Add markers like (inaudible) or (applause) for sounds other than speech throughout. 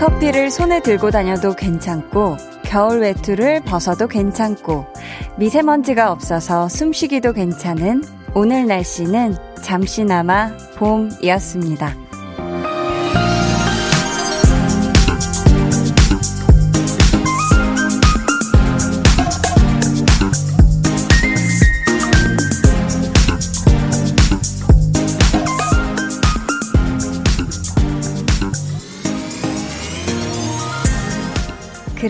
커피를 손에 들고 다녀도 괜찮고, 겨울 외투를 벗어도 괜찮고, 미세먼지가 없어서 숨쉬기도 괜찮은 오늘 날씨는 잠시나마 봄이었습니다.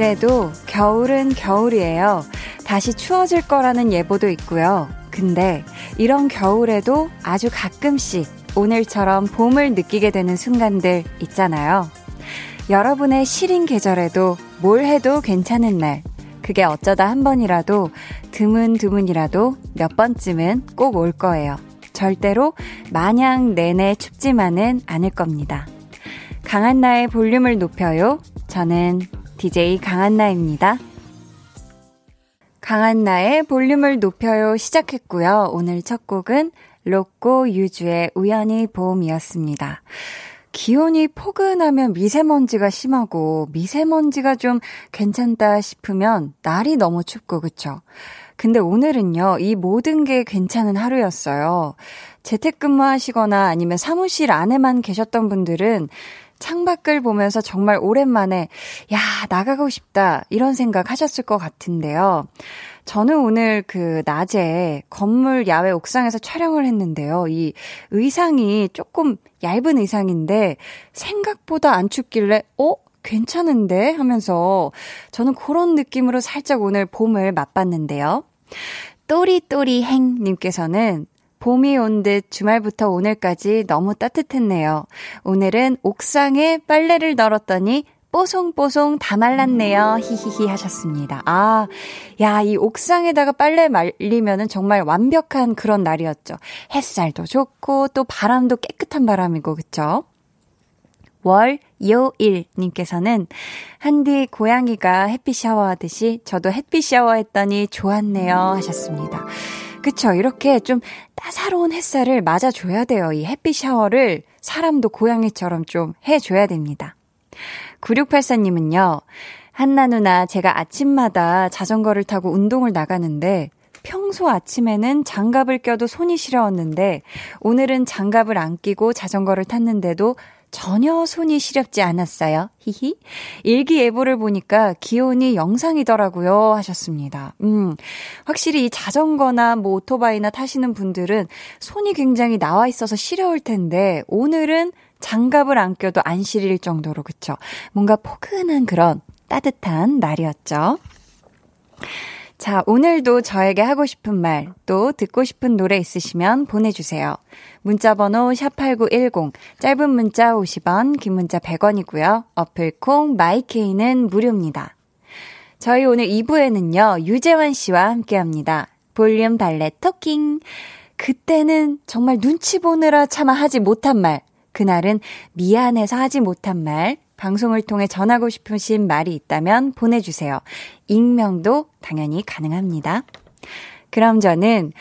그래도 겨울은 겨울이에요. 다시 추워질 거라는 예보도 있고요. 근데 이런 겨울에도 아주 가끔씩 오늘처럼 봄을 느끼게 되는 순간들 있잖아요. 여러분의 시린 계절에도 뭘 해도 괜찮은 날. 그게 어쩌다 한 번이라도 드문드문이라도 몇 번쯤은 꼭 올 거예요. 절대로 마냥 내내 춥지만은 않을 겁니다. 강한 나의 볼륨을 높여요. 저는 DJ 강한나입니다. 강한나의 볼륨을 높여요 시작했고요. 오늘 첫 곡은 로꼬 유주의 우연히 봄이었습니다. 기온이 포근하면 미세먼지가 심하고 미세먼지가 좀 괜찮다 싶으면 날이 너무 춥고 그쵸? 근데 오늘은요, 이 모든 게 괜찮은 하루였어요. 재택근무 하시거나 아니면 사무실 안에만 계셨던 분들은 창밖을 보면서 정말 오랜만에, 야, 나가고 싶다, 이런 생각 하셨을 것 같은데요. 저는 오늘 그 낮에 건물 야외 옥상에서 촬영을 했는데요. 이 의상이 조금 얇은 의상인데 생각보다 안 춥길래, 어? 괜찮은데? 하면서 저는 그런 느낌으로 살짝 오늘 봄을 맛봤는데요. 또리또리 행님께서는 봄이 온 듯 주말부터 오늘까지 너무 따뜻했네요. 오늘은 옥상에 빨래를 널었더니 뽀송뽀송 다 말랐네요. 히히히 하셨습니다. 아, 야, 이 옥상에다가 빨래 말리면은 정말 완벽한 그런 날이었죠. 햇살도 좋고 또 바람도 깨끗한 바람이고, 그쵸? 월, 요, 일 님께서는 한디 고양이가 햇빛 샤워하듯이 저도 햇빛 샤워했더니 좋았네요 하셨습니다. 그쵸. 이렇게 좀 따사로운 햇살을 맞아줘야 돼요. 이 햇빛 샤워를 사람도 고양이처럼 좀 해줘야 됩니다. 9684님은요, 한나 누나, 제가 아침마다 자전거를 타고 운동을 나가는데, 평소 아침에는 장갑을 껴도 손이 시려웠는데, 오늘은 장갑을 안 끼고 자전거를 탔는데도 전혀 손이 시렵지 않았어요. 히히. 일기예보를 보니까 기온이 영상이더라고요. 하셨습니다. 음, 확실히 이 자전거나 뭐 오토바이나 타시는 분들은 손이 굉장히 나와 있어서 시려울 텐데, 오늘은 장갑을 안 껴도 안 시릴 정도로, 그쵸? 뭔가 포근한 그런 따뜻한 날이었죠. 자, 오늘도 저에게 하고 싶은 말, 또 듣고 싶은 노래 있으시면 보내주세요. 문자번호 샵8910, 짧은 문자 50원, 긴 문자 100원이고요. 어플콩, 마이케이는 무료입니다. 저희 오늘 2부에는요, 유재환 씨와 함께 합니다. 볼륨 발레 토킹. 그때는 정말 눈치 보느라 차마 하지 못한 말, 그날은 미안해서 하지 못한 말, 방송을 통해 전하고 싶으신 말이 있다면 보내주세요. 익명도 당연히 가능합니다. 그럼 저는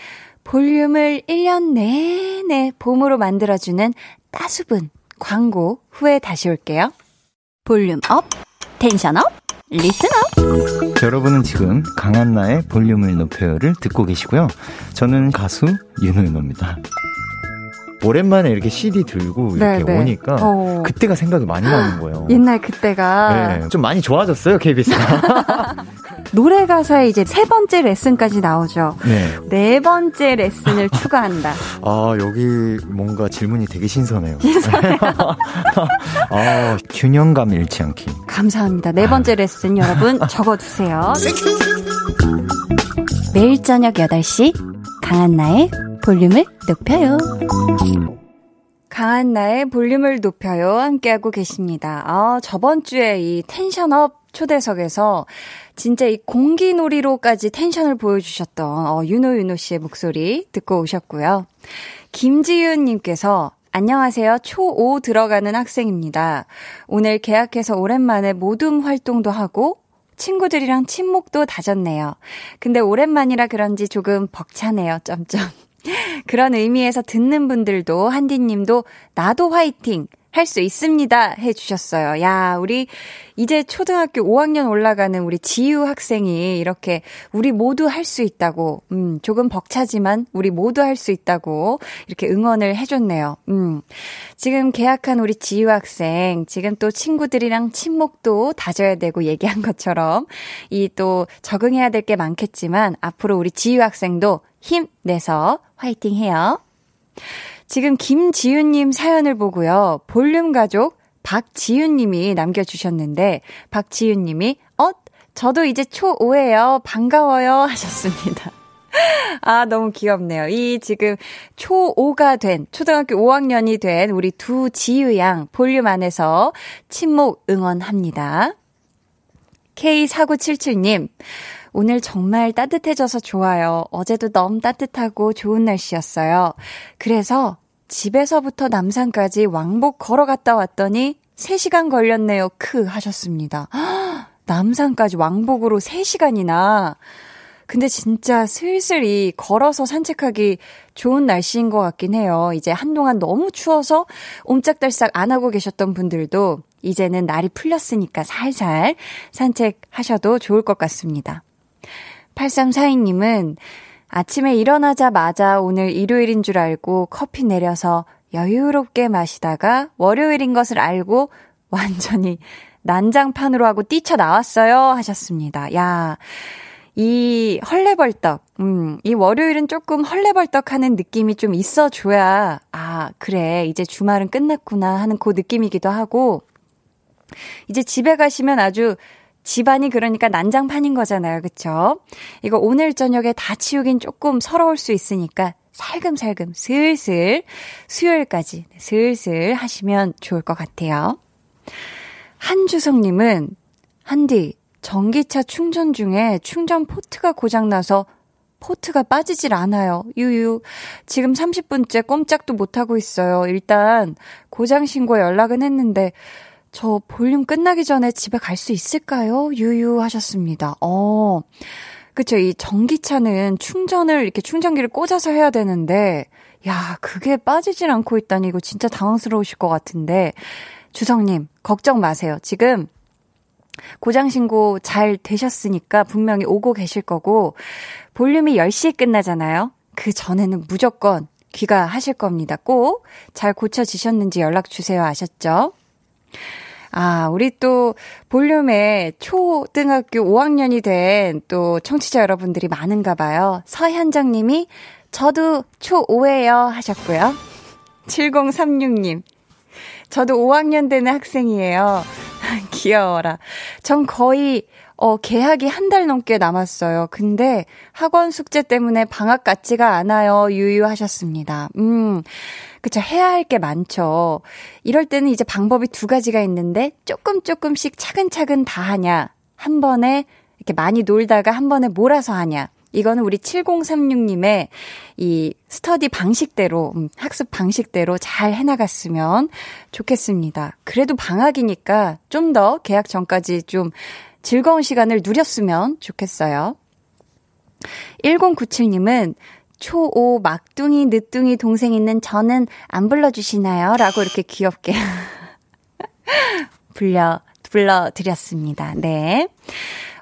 볼륨을 1년 내내 봄으로 만들어주는 따수분 광고 후에 다시 올게요. Volume up, tension up, listen up. 여러분은 지금 강한나의 볼륨을 높여요를 듣고 계시고요. 저는 가수 유노윤호입니다. 오랜만에 이렇게 CD 들고 이렇게 네네. 오니까 어. 그때가 생각이 많이 나는 거예요. 옛날 그때가 네, 좀 많이 좋아졌어요 KBS가. (laughs) 노래 가사에 이제 세 번째 레슨까지 나오죠. 네. 네 번째 레슨을 (laughs) 추가한다. 아 여기 뭔가 질문이 되게 신선해요. 신선해요. (laughs) 아 균형감 잃지 않기. 감사합니다. 네 번째 레슨 여러분 적어주세요. 매일 저녁 8시 강한나의 볼륨을 높여요. 강한 나의 볼륨을 높여요. 함께하고 계십니다. 아, 저번 주에 이 텐션업 초대석에서 진짜 이 공기놀이로까지 텐션을 보여주셨던 어, 윤호 윤호 씨의 목소리 듣고 오셨고요. 김지윤님께서 안녕하세요. 초5 들어가는 학생입니다. 오늘 개학해서 오랜만에 모둠 활동도 하고 친구들이랑 친목도 다졌네요. 근데 오랜만이라 그런지 조금 벅차네요. 점점. 그런 의미에서 듣는 분들도 한디님도 나도 화이팅 할 수 있습니다. 해주셨어요. 야, 우리 이제 초등학교 5학년 올라가는 우리 지유 학생이 이렇게 우리 모두 할 수 있다고, 음, 조금 벅차지만 우리 모두 할 수 있다고 이렇게 응원을 해줬네요. 음, 지금 계약한 우리 지유 학생, 지금 또 친구들이랑 친목도 다져야 되고 얘기한 것처럼 이 또 적응해야 될 게 많겠지만 앞으로 우리 지유 학생도 힘내서 화이팅 해요. 지금 김지윤님 사연을 보고요. 볼륨 가족 박지윤님이 남겨주셨는데, 박지윤님이, 어? 저도 이제 초5예요. 반가워요. (laughs) 하셨습니다. 아, 너무 귀엽네요. 이 지금 초5가 된, 초등학교 5학년이 된 우리 두 지유 양 볼륨 안에서 친목 응원합니다. K4977님, 오늘 정말 따뜻해져서 좋아요. 어제도 너무 따뜻하고 좋은 날씨였어요. 그래서 집에서부터 남산까지 왕복 걸어갔다 왔더니 3시간 걸렸네요. 크 하셨습니다. (gasps) 남산까지 왕복으로 3시간이나. 근데 진짜 슬슬 이 걸어서 산책하기 좋은 날씨인 것 같긴 해요. 이제 한동안 너무 추워서 옴짝달싹 안 하고 계셨던 분들도 이제는 날이 풀렸으니까 살살 산책하셔도 좋을 것 같습니다. 8342님은 아침에 일어나자마자 오늘 일요일인 줄 알고 커피 내려서 여유롭게 마시다가 월요일인 것을 알고 완전히 난장판으로 하고 뛰쳐나왔어요. 하셨습니다. 야, 이 헐레벌떡, 음, 이 월요일은 조금 헐레벌떡 하는 느낌이 좀 있어줘야, 아, 그래, 이제 주말은 끝났구나 하는 그 느낌이기도 하고, 이제 집에 가시면 아주 집안이 그러니까 난장판인 거잖아요. 그쵸? 이거 오늘 저녁에 다 치우긴 조금 서러울 수 있으니까 살금살금 슬슬 수요일까지 슬슬 하시면 좋을 것 같아요. 한주성님은 한디 전기차 충전 중에 충전 포트가 고장나서 포트가 빠지질 않아요. 유유. 지금 30분째 꼼짝도 못하고 있어요. 일단 고장 신고 연락은 했는데 저 볼륨 끝나기 전에 집에 갈 수 있을까요? 유유하셨습니다. 어. 그쵸. 이 전기차는 충전을 이렇게 충전기를 꽂아서 해야 되는데, 야, 그게 빠지질 않고 있다니 이거 진짜 당황스러우실 것 같은데, 주성님, 걱정 마세요. 지금 고장신고 잘 되셨으니까 분명히 오고 계실 거고, 볼륨이 10시에 끝나잖아요? 그 전에는 무조건 귀가하실 겁니다. 꼭 잘 고쳐지셨는지 연락 주세요. 아셨죠? 아, 우리 또 볼륨에 초등학교 5학년이 된 또 청취자 여러분들이 많은가 봐요. 서현정 님이 저도 초5예요 하셨고요. 7036님. 저도 5학년 되는 학생이에요. (laughs) 귀여워라. 전 거의 어, 개학이 한 달 넘게 남았어요. 근데 학원 숙제 때문에 방학 같지가 않아요. 유유하셨습니다. 음, 그쵸. 해야 할 게 많죠. 이럴 때는 이제 방법이 두 가지가 있는데 조금 조금씩 차근차근 다 하냐. 한 번에 이렇게 많이 놀다가 한 번에 몰아서 하냐. 이거는 우리 7036님의 이 스터디 방식대로, 음, 학습 방식대로 잘 해나갔으면 좋겠습니다. 그래도 방학이니까 좀 더 계약 전까지 좀 즐거운 시간을 누렸으면 좋겠어요. 1097님은 초5 막둥이, 늦둥이 동생 있는 저는 안 불러주시나요? 라고 이렇게 귀엽게 (laughs) 불려, 불러드렸습니다. 네.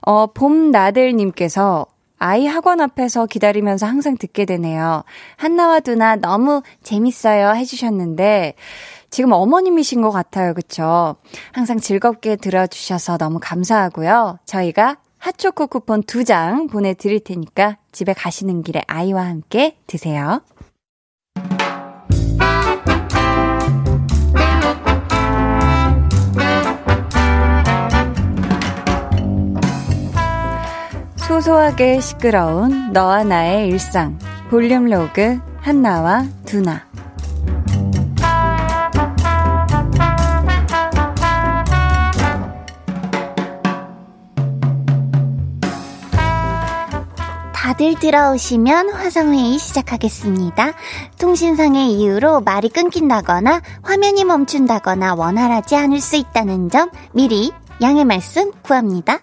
어, 봄나들님께서 아이 학원 앞에서 기다리면서 항상 듣게 되네요. 한나와 두나 너무 재밌어요 해주셨는데, 지금 어머님이신 것 같아요. 그쵸? 항상 즐겁게 들어주셔서 너무 감사하고요. 저희가 핫초코 쿠폰 두장 보내드릴 테니까 집에 가시는 길에 아이와 함께 드세요. 소소하게 시끄러운 너와 나의 일상 볼륨 로그 한나와 두나 다들 들어오시면 화상회의 시작하겠습니다. 통신상의 이유로 말이 끊긴다거나 화면이 멈춘다거나 원활하지 않을 수 있다는 점 미리 양해 말씀 구합니다.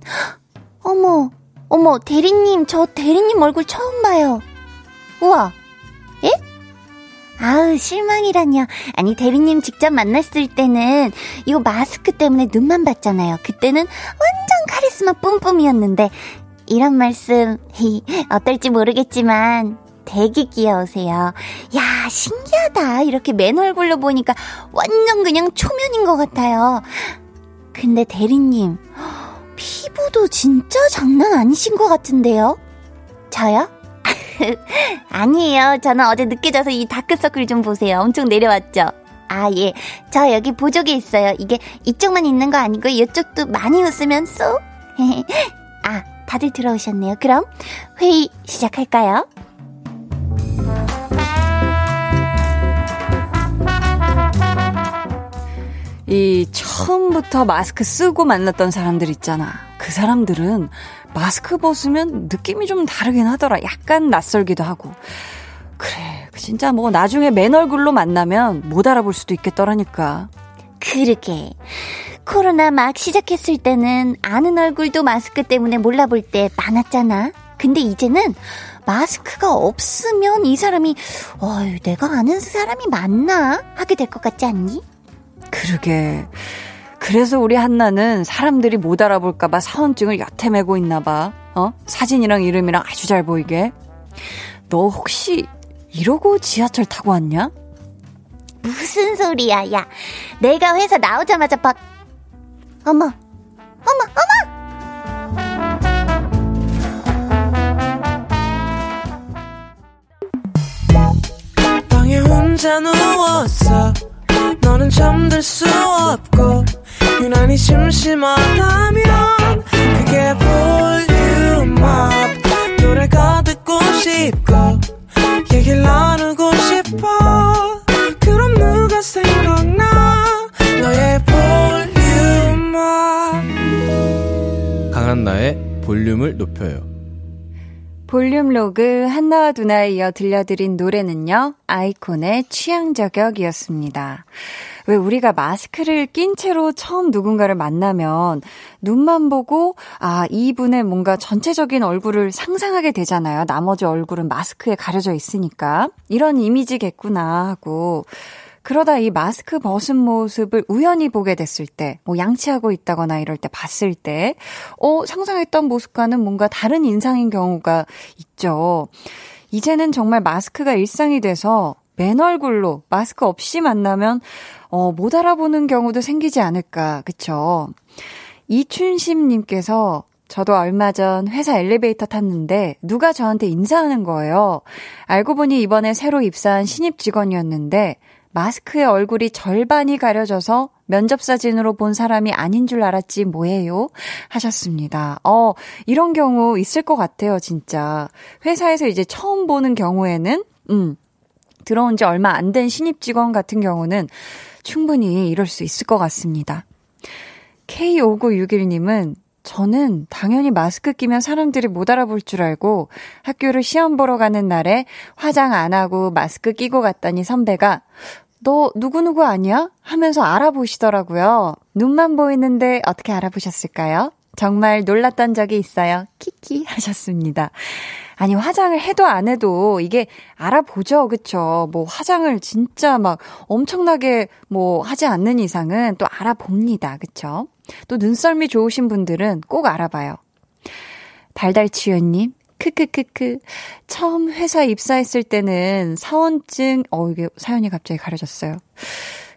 (gasps) 어머, 어머, 대리님, 저 대리님 얼굴 처음 봐요. 우와, 에? 아우, 실망이라뇨. 아니, 대리님 직접 만났을 때는 이거 마스크 때문에 눈만 봤잖아요. 그때는 완전 카리스마 뿜뿜이었는데, 이런 말씀, (laughs) 어떨지 모르겠지만, 되게 귀여우세요. 야, 신기하다. 이렇게 맨 얼굴로 보니까 완전 그냥 초면인 것 같아요. 근데 대리님, 피부도 진짜 장난 아니신 것 같은데요? 저요? (laughs) 아니에요. 저는 어제 늦게 자서 이 다크서클 좀 보세요. 엄청 내려왔죠? 아, 예. 저 여기 보조개 있어요. 이게 이쪽만 있는 거 아니고 이쪽도 많이 웃으면 쏙. (laughs) 아, 다들 들어오셨네요. 그럼 회의 시작할까요? 이 처음부터 마스크 쓰고 만났던 사람들 있잖아. 그 사람들은 마스크 벗으면 느낌이 좀 다르긴 하더라. 약간 낯설기도 하고. 그래, 진짜 뭐 나중에 맨 얼굴로 만나면 못 알아볼 수도 있겠더라니까. 그러게. 코로나 막 시작했을 때는 아는 얼굴도 마스크 때문에 몰라볼 때 많았잖아. 근데 이제는 마스크가 없으면 이 사람이, 어휴, 내가 아는 사람이 맞나? 하게 될 것 같지 않니? 그러게. 그래서 우리 한나는 사람들이 못 알아볼까봐 사원증을 여태 메고 있나봐. 어? 사진이랑 이름이랑 아주 잘 보이게. 너 혹시 이러고 지하철 타고 왔냐? 무슨 소리야, 야. 내가 회사 나오자마자 봐. 어머, 어머, 어머! 방에 혼자 누웠어. 너는 잠들 수 없고 유난히 심심하다면 그게 볼륨업 노래가 듣고 싶고 볼륨을 높여요 볼륨 로그 한나와 두나에 이어 들려드린 노래는요, 아이콘의 취향 저격이었습니다. 왜 우리가 마스크를 낀 채로 처음 누군가를 만나면 눈만 보고, 아, 이분의 뭔가 전체적인 얼굴을 상상하게 되잖아요. 나머지 얼굴은 마스크에 가려져 있으니까. 이런 이미지겠구나 하고. 그러다 이 마스크 벗은 모습을 우연히 보게 됐을 때, 뭐 양치하고 있다거나 이럴 때 봤을 때, 어, 상상했던 모습과는 뭔가 다른 인상인 경우가 있죠. 이제는 정말 마스크가 일상이 돼서 맨 얼굴로 마스크 없이 만나면, 어, 못 알아보는 경우도 생기지 않을까, 그쵸? 이춘심 님께서 저도 얼마 전 회사 엘리베이터 탔는데 누가 저한테 인사하는 거예요. 알고 보니 이번에 새로 입사한 신입 직원이었는데 마스크에 얼굴이 절반이 가려져서 면접 사진으로 본 사람이 아닌 줄 알았지 뭐예요? 하셨습니다. 어, 이런 경우 있을 것 같아요, 진짜. 회사에서 이제 처음 보는 경우에는, 음, 들어온 지 얼마 안 된 신입 직원 같은 경우는 충분히 이럴 수 있을 것 같습니다. K5961님은 저는 당연히 마스크 끼면 사람들이 못 알아볼 줄 알고 학교를 시험 보러 가는 날에 화장 안 하고 마스크 끼고 갔더니 선배가 너 누구누구 아니야? 하면서 알아보시더라고요. 눈만 보이는데 어떻게 알아보셨을까요? 정말 놀랐던 적이 있어요. 키키 하셨습니다. 아니, 화장을 해도 안 해도 이게 알아보죠. 그쵸? 뭐 화장을 진짜 막 엄청나게 뭐 하지 않는 이상은 또 알아봅니다. 그쵸? 또 눈썰미 좋으신 분들은 꼭 알아봐요. 달달치유님, 크크크크. 처음 회사 입사했을 때는 사원증, 어, 이게 사연이 갑자기 가려졌어요.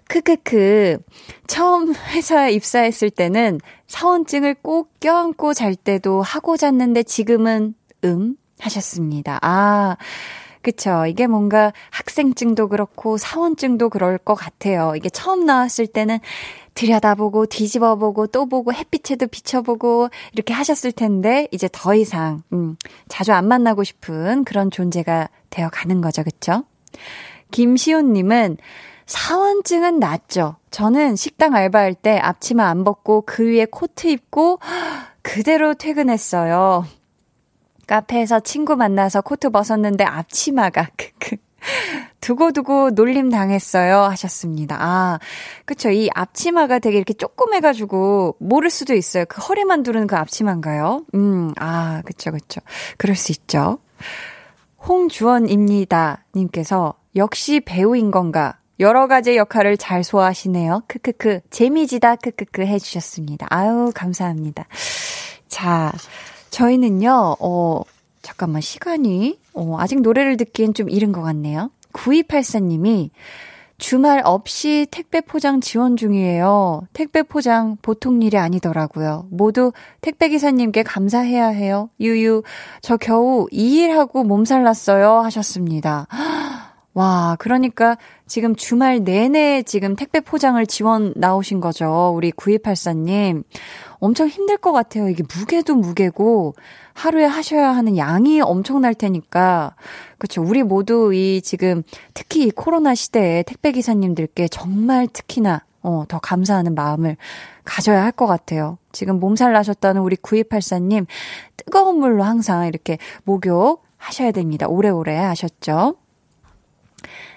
크크크. 처음 회사에 입사했을 때는 사원증을 꼭 껴안고 잘 때도 하고 잤는데 지금은 음 하셨습니다. 아, 그쵸. 이게 뭔가 학생증도 그렇고 사원증도 그럴 것 같아요. 이게 처음 나왔을 때는 들여다보고 뒤집어보고 또 보고 햇빛에도 비춰보고 이렇게 하셨을 텐데 이제 더 이상 음, 자주 안 만나고 싶은 그런 존재가 되어 가는 거죠. 그쵸? 김시온 님은 사원증은 낫죠. 저는 식당 알바할 때 앞치마 안 벗고 그 위에 코트 입고 그대로 퇴근했어요. 카페에서 친구 만나서 코트 벗었는데 앞치마가 (laughs) 크크. 두고두고 놀림 당했어요. 하셨습니다. 아, 그쵸. 이 앞치마가 되게 이렇게 조그매가지고 모를 수도 있어요. 그 허리만 두르는 그 앞치마인가요? 음, 아, 그쵸, 그쵸. 그럴 수 있죠. 홍주원입니다. 님께서 역시 배우인 건가? 여러 가지 역할을 잘 소화하시네요. 크크크. 재미지다. 크크크 해주셨습니다. 아유, 감사합니다. 자, 저희는요, 어, 잠깐만, 시간이, 어, 아직 노래를 듣기엔 좀 이른 것 같네요. 9284님이 주말 없이 택배 포장 지원 중이에요. 택배 포장 보통 일이 아니더라고요. 모두 택배 기사님께 감사해야 해요. 유유, 저 겨우 2일 하고 몸살 났어요. 하셨습니다. 와, 그러니까 지금 주말 내내 지금 택배 포장을 지원 나오신 거죠. 우리 9284님. 엄청 힘들 것 같아요. 이게 무게도 무게고 하루에 하셔야 하는 양이 엄청날 테니까. 그렇죠. 우리 모두 이 지금 특히 이 코로나 시대에 택배 기사님들께 정말 특히나 어, 더 감사하는 마음을 가져야 할 것 같아요. 지금 몸살 나셨다는 우리 9284님 뜨거운 물로 항상 이렇게 목욕 하셔야 됩니다. 오래오래 하셨죠?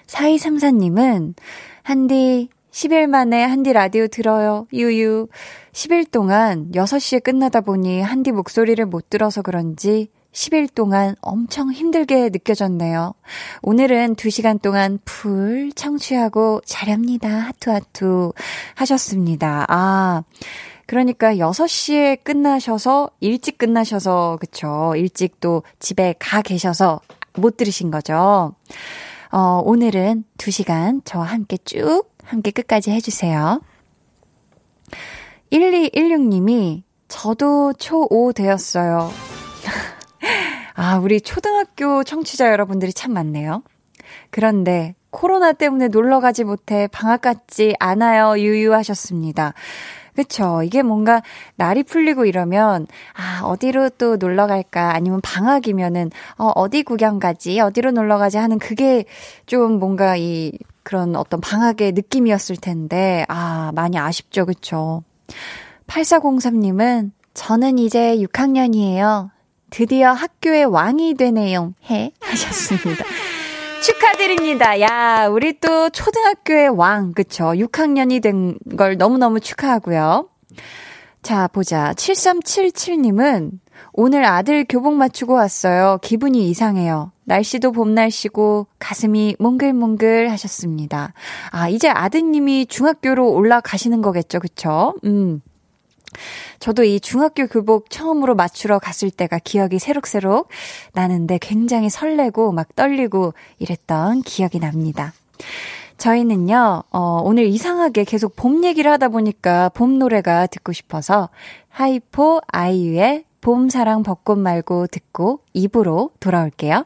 4234님은 한디 10일 만에 한디 라디오 들어요. 유유. 10일 동안 6시에 끝나다 보니 한디 목소리를 못 들어서 그런지 10일 동안 엄청 힘들게 느껴졌네요. 오늘은 2시간 동안 풀 청취하고 잘합니다. 하투하투 하셨습니다. 아, 그러니까 6시에 끝나셔서 일찍 끝나셔서 그쵸. 일찍 또 집에 가 계셔서 못 들으신 거죠. 어, 오늘은 2시간 저와 함께 쭉 함께 끝까지 해주세요. 1216님이 저도 초5 되었어요. (laughs) 아, 우리 초등학교 청취자 여러분들이 참 많네요. 그런데 코로나 때문에 놀러 가지 못해 방학 같지 않아요. 유유하셨습니다. 그쵸. 이게 뭔가 날이 풀리고 이러면, 아, 어디로 또 놀러 갈까? 아니면 방학이면은, 어, 어디 구경 가지? 어디로 놀러 가지? 하는 그게 좀 뭔가 이 그런 어떤 방학의 느낌이었을 텐데, 아, 많이 아쉽죠, 그쵸? 8403님은, 저는 이제 6학년이에요. 드디어 학교의 왕이 되네요. 해. 하셨습니다. (laughs) 축하드립니다. 야, 우리 또 초등학교의 왕, 그쵸? 6학년이 된 걸 너무너무 축하하고요. 자, 보자. 7377님은 오늘 아들 교복 맞추고 왔어요. 기분이 이상해요. 날씨도 봄 날씨고 가슴이 몽글몽글 하셨습니다. 아, 이제 아드님이 중학교로 올라가시는 거겠죠. 그쵸? 음. 저도 이 중학교 교복 처음으로 맞추러 갔을 때가 기억이 새록새록 나는데 굉장히 설레고 막 떨리고 이랬던 기억이 납니다. 저희는요, 어, 오늘 이상하게 계속 봄 얘기를 하다 보니까 봄 노래가 듣고 싶어서 하이포 아이유의 봄 사랑 벚꽃 말고 듣고 입으로 돌아올게요.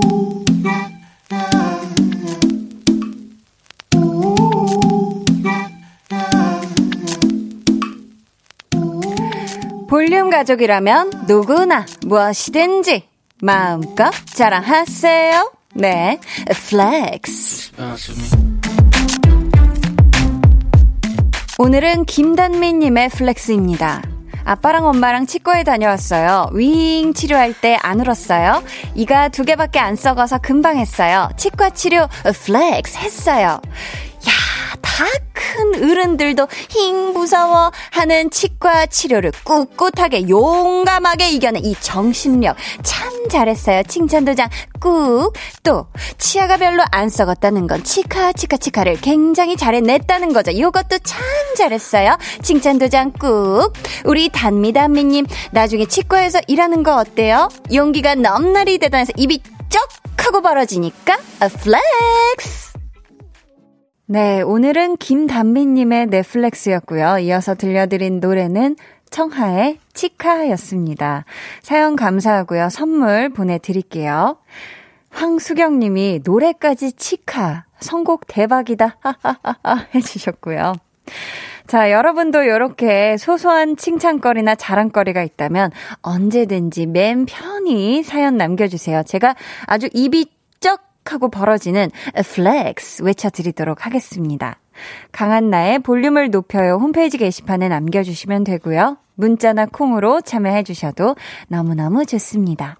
볼륨 가족이라면 누구나 무엇이든지 마음껏 자랑하세요. 네, flex. 오늘은 김단미님의 flex입니다. 아빠랑 엄마랑 치과에 다녀왔어요. 윙 치료할 때 안 울었어요. 이가 두 개밖에 안 썩어서 금방 했어요. 치과 치료 flex 했어요. 야, 다큰 어른들도 힝 무서워 하는 치과 치료를 꿋꿋하게 용감하게 이겨낸 이 정신력 참 잘했어요. 칭찬 도장 꾹. 또 치아가 별로 안 썩었다는 건 치카 치카 치카를 굉장히 잘해냈다는 거죠. 요것도 참 잘했어요. 칭찬 도장 꾹. 우리 단미 단미님 나중에 치과에서 일하는 거 어때요? 용기가 넘나리 대단해서 입이 쩍 하고 벌어지니까 flex. 네, 오늘은 김단미님의 네 flex였고요. 이어서 들려드린 노래는 청하의 치카였습니다. 사연 감사하고요. 선물 보내드릴게요. 황수경 님이 노래까지 치카. 선곡 대박이다. 하하하하 해주셨고요. 자, 여러분도 이렇게 소소한 칭찬거리나 자랑거리가 있다면 언제든지 맘 편히 사연 남겨주세요. 제가 아주 입이 쩍 하고 벌어지는 flex 외쳐드리도록 하겠습니다. 강한나의 볼륨을 높여요 홈페이지 게시판에 남겨주시면 되고요. 문자나 콩으로 참여해주셔도 너무너무 좋습니다.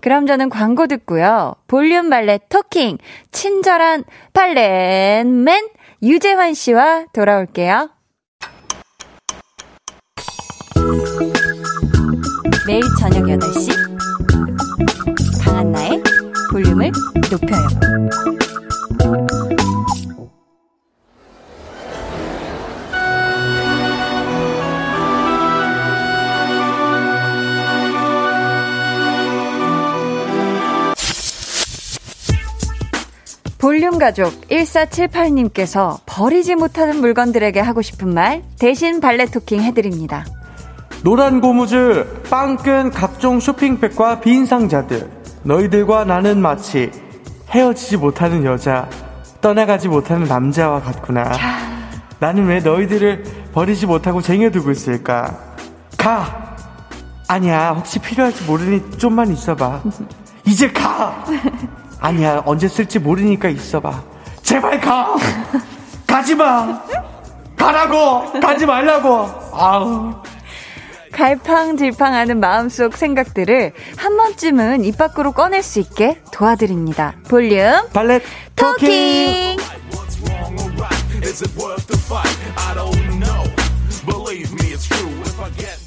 그럼 저는 광고 듣고요. 볼륨 발레 토킹, 친절한 발렛맨 유재환 씨와 돌아올게요. 매일 저녁 8시 강한나의 볼륨을 높여요. 볼륨 가족 1478님께서 버리지 못하는 물건들에게 하고 싶은 말 대신 발레 토킹 해드립니다. 노란 고무줄, 빵끈 각종 쇼핑백과 빈 상자들. 너희들과 나는 마치 헤어지지 못하는 여자, 떠나가지 못하는 남자와 같구나. 나는 왜 너희들을 버리지 못하고 쟁여두고 있을까? 가! 아니야, 혹시 필요할지 모르니 좀만 있어봐. (laughs) 이제 가! 아니야, 언제 쓸지 모르니까 있어봐. 제발 가! (laughs) 가지 마! 가라고! 가지 말라고! 아우. 갈팡질팡하는 마음속 생각들을 한 번쯤은 입 밖으로 꺼낼 수 있게 도와드립니다. 볼륨 발렛 Talking! Talking.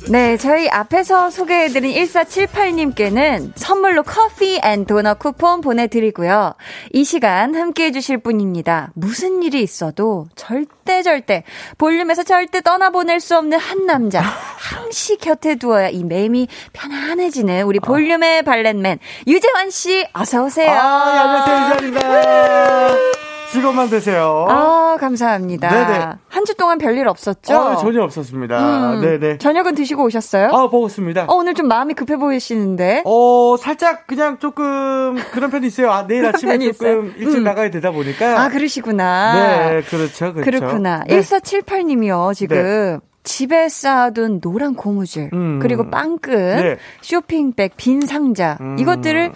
네, 저희 앞에서 소개해드린 1478님께는 선물로 커피 and 도넛 쿠폰 보내드리고요. 이 시간 함께 해주실 분입니다. 무슨 일이 있어도 절대 절대 볼륨에서 절대 떠나보낼 수 없는 한 남자. 항시 곁에 두어야 이 맴이 편안해지는 우리 볼륨의 valet man 유재환 씨 어서 오세요. 아, 네, 안녕하세요. 유재환입니다. 즐거움만 되세요. 아, 감사합니다. 네네. 한 주 동안 별일 없었죠? 아, 전혀 없었습니다. 음, 네네. 저녁은 드시고 오셨어요? 아, 먹었습니다. 어, 오늘 좀 마음이 급해 보이시는데? 어, 살짝 그냥 조금 그런 편이 있어요. 아, (laughs) 내일 아침에 조금? 일찍 음. 나가야 되다 보니까. 아, 그러시구나. 네, 그렇죠. 그렇죠. 그렇구나. 네. 1478님이요, 지금. 네. 집에 쌓아둔 노란 고무줄, 음. 그리고 빵끈, 네. 쇼핑백, 빈 상자, 음. 이것들을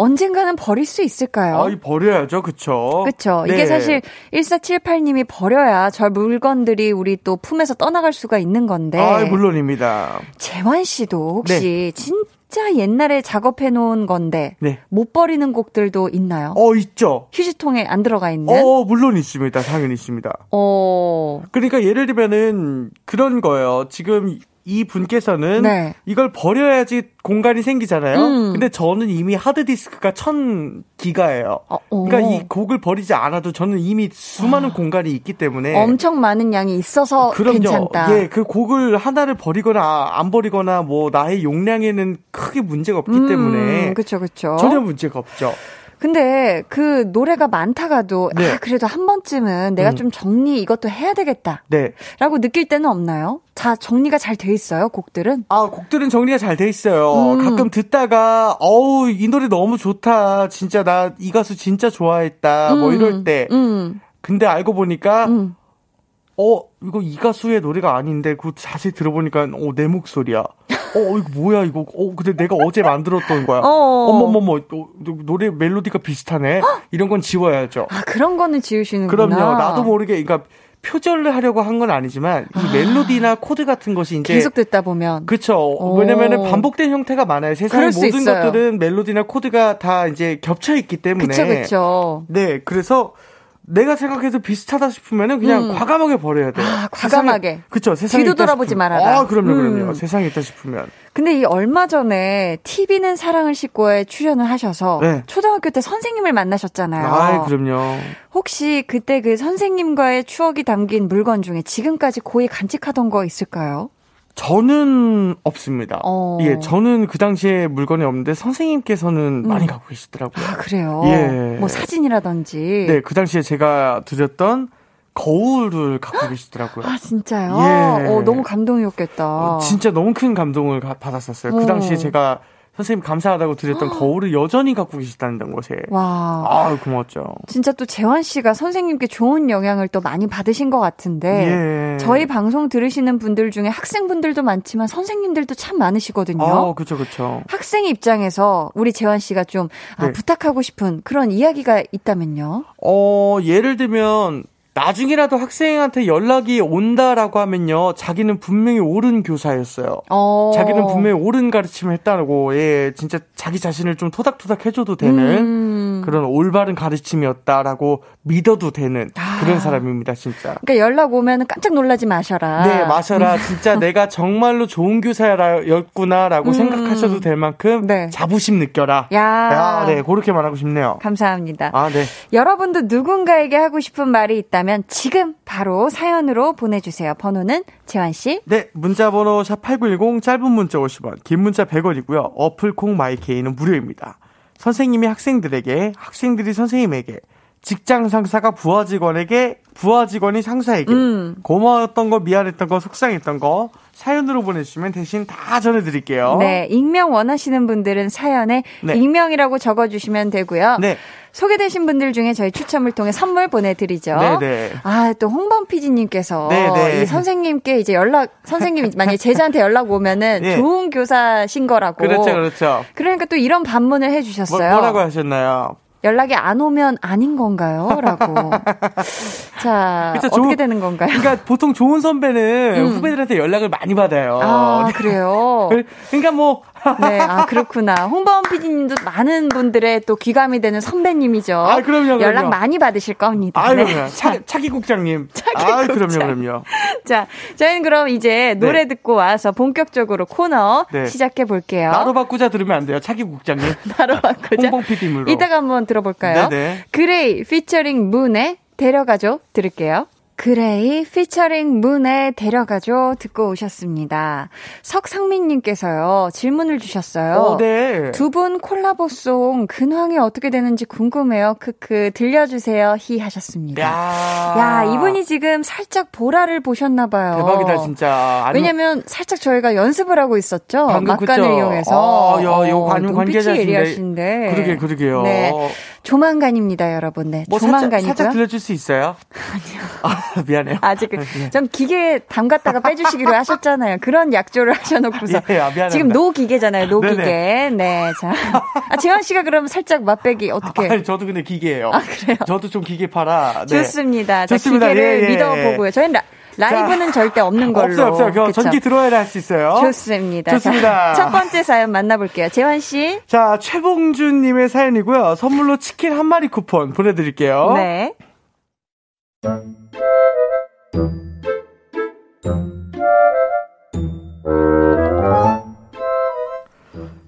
언젠가는 버릴 수 있을까요? 아, 버려야죠. 그쵸. 그쵸. 네. 이게 사실 1478님이 버려야 저 물건들이 우리 또 품에서 떠나갈 수가 있는 건데. 아, 물론입니다. 재환 씨도 혹시 네. 진짜 옛날에 작업해 놓은 건데 네. 못 버리는 곡들도 있나요? 어, 있죠. 휴지통에 안 들어가 있는? 어, 물론 있습니다. 당연히 있습니다. 어. 그러니까 예를 들면은 그런 거예요. 지금 이 분께서는 네. 이걸 버려야지 공간이 생기잖아요. 음. 근데 저는 이미 하드디스크가 천 기가예요. 어, 그러니까 이 곡을 버리지 않아도 저는 이미 수많은 아. 공간이 있기 때문에 엄청 많은 양이 있어서 그럼요. 괜찮다. 예, 그 곡을 하나를 버리거나 안 버리거나 뭐 나의 용량에는 크게 문제가 없기 음, 때문에 그렇죠, 그렇죠. 전혀 문제가 없죠. 근데 그 노래가 많다가도 네. 아 그래도 한 번쯤은 내가 음. 좀 정리 이것도 해야 되겠다. 네. 라고 느낄 때는 없나요? 자 정리가 잘 돼 있어요 곡들은? 아 곡들은 정리가 잘 돼 있어요. 음. 가끔 듣다가 어우 이 노래 너무 좋다. 진짜 나 이 가수 진짜 좋아했다. 음. 뭐 이럴 때. 음. 근데 알고 보니까 음. 어 이거 이 가수의 노래가 아닌데 그 자세히 들어보니까 어 내 목소리야. 어, 이거 뭐야, 이거. 어, 근데 내가 어제 만들었던 거야. 어. 어머머머, 어, 노래 멜로디가 비슷하네. 이런 건 지워야죠. 아, 그런 거는 지우시는구나. 그럼요. 나도 모르게, 그러니까 표절을 하려고 한 건 아니지만 이 아. 멜로디나 코드 같은 것이 이제 계속 듣다 보면 그렇죠. 왜냐면은 반복된 형태가 많아요. 세상의 모든 있어요. 것들은 멜로디나 코드가 다 이제 겹쳐 있기 때문에 그렇죠. 네, 그래서 내가 생각해도 비슷하다 싶으면은 그냥 음. 과감하게 버려야 돼요. 아, 과감하게. 그쵸. 세상에 뒤도 돌아보지 말아라. 아, 그럼요, 그럼요. 음. 세상에 있다 싶으면. 근데 이 얼마 전에 TV는 사랑을 싣고에 출연을 하셔서 네. 초등학교 때 선생님을 만나셨잖아요. 아, 그럼요. 혹시 그때 그 선생님과의 추억이 담긴 물건 중에 지금까지 고이 간직하던 거 있을까요? 저는 없습니다. 어. 예, 저는 그 당시에 물건이 없는데 선생님께서는 음. 많이 갖고 계시더라고요. 아, 그래요? 예. 뭐 사진이라든지. 네, 그 당시에 제가 드렸던 거울을 갖고 계시더라고요. 아, 진짜요? 예. 어, 너무 감동이었겠다. 어, 진짜 너무 큰 감동을 가, 받았었어요. 그 당시에 제가 선생님 감사하다고 드렸던 거울을 여전히 갖고 계시다는 것에. 와. 아 고맙죠. 진짜 또 재환 씨가 선생님께 좋은 영향을 또 많이 받으신 것 같은데. 예. 저희 방송 들으시는 분들 중에 학생분들도 많지만 선생님들도 참 많으시거든요. 아, 그쵸, 그쵸. 학생 입장에서 우리 재환 씨가 좀 아, 네. 부탁하고 싶은 그런 이야기가 있다면요? 어, 예를 들면, 나중이라도 학생한테 연락이 온다라고 하면요, 자기는 분명히 옳은 교사였어요. 어. 자기는 분명히 옳은 가르침을 했다고, 예, 진짜 자기 자신을 좀 토닥토닥 해줘도 되는 음. 그런 올바른 가르침이었다라고 믿어도 되는 아. 그런 사람입니다, 진짜. 그러니까 연락 오면 깜짝 놀라지 마셔라. 네, 마셔라. 진짜 내가 정말로 좋은 교사였구나라고 음. 생각하셔도 될 만큼 네. 자부심 느껴라. 야. 야, 네, 그렇게 말하고 싶네요. 감사합니다. 아, 네. 여러분도 누군가에게 하고 싶은 말이 있다 있다면 지금 바로 사연으로 보내주세요. 번호는 재환씨. 네, 문자번호 샵8910 짧은 문자 50원, 긴 문자 100원이고요. 어플 콩 마이케이는 무료입니다. 선생님이 학생들에게, 학생들이 선생님에게, 직장 상사가 부하 직원에게, 부하 직원이 상사에게, 음. 고마웠던 거, 미안했던 거, 속상했던 거, 사연으로 보내주시면 대신 다 전해드릴게요. 네, 익명 원하시는 분들은 사연에 네. 익명이라고 적어주시면 되고요. 네. 소개되신 분들 중에 저희 추첨을 통해 선물 보내드리죠. 네네. 네. 아, 또 홍범 PD님께서 네네. 네. 이 선생님께 이제 연락, 선생님이 (laughs) 만약에 제자한테 연락 오면은 네. 좋은 교사신 거라고. 그렇죠, 그렇죠. 그러니까 또 이런 반문을 해주셨어요. 뭐, 뭐라고 하셨나요? 연락이 안 오면 아닌 건가요? 라고. (laughs) 자, 어떻게 조, 되는 건가요? 그러니까 보통 좋은 선배는 음. 후배들한테 연락을 많이 받아요. 아, 그래요? (laughs) 그러니까 뭐. 네, 아, 그렇구나. 홍범 PD님도 많은 분들의 또 귀감이 되는 선배님이죠. 아, 그럼요, 그럼요. 연락 많이 받으실 겁니다. 아, 네. 그럼요. 차, 차기 국장님. 차기 아, 국장. 그럼요, 그럼요. 자, 저희는 그럼 이제 노래 네. 듣고 와서 본격적으로 코너 네. 시작해 볼게요. 나로 바꾸자 들으면 안 돼요. 차기 국장님. (laughs) 나로 바꾸자. 홍범 PD님으로. 이따가 한번 들어볼까요? 네네. 그레이 피처링 문의 데려가줘. 들을게요. 그레이 피처링 문의 데려가줘 듣고 오셨습니다. 석상민님께서요 질문을 주셨어요. 어, 네. 두 분 콜라보송 근황이 어떻게 되는지 궁금해요. 크크 들려주세요. 히 하셨습니다. 야, 야 이분이 지금 살짝 보라를 보셨나 봐요. 대박이다 진짜. 아니, 왜냐면 살짝 저희가 연습을 하고 있었죠. 막간을 그쵸? 이용해서. 아, 야, 요 관용 관계자신데. 예리하신데. 그러게 그러게요. 네. 조만간입니다, 여러분. 네. 뭐 조만간이고요. 살짝, 살짝 들려줄 수 있어요? 아니요. 아, 미안해요. (laughs) 아직은 네. 좀 기계 담갔다가 빼주시기로 하셨잖아요. 그런 약조를 하셔놓고서 예, 아, 지금 no 기계잖아요. no 기계. 네, 자. 아, 재환 씨가 그럼 살짝 맛배기 어떻게? 아니, 저도 근데 기계예요. 아 그래요? 저도 좀 기계파라. 네. 좋습니다. 좋습니다. 자, 기계를 예, 예, 믿어보고요. 저희는 라, 라이브는 자, 절대 없는 걸로. 없어요, 없어요. 그쵸? 전기 들어야 할 수 있어요. 좋습니다. 좋습니다. 자, 첫 번째 사연 만나볼게요. 재환 씨. 자, 최봉준님의 사연이고요. 선물로 치킨 한 마리 쿠폰 보내드릴게요. 네.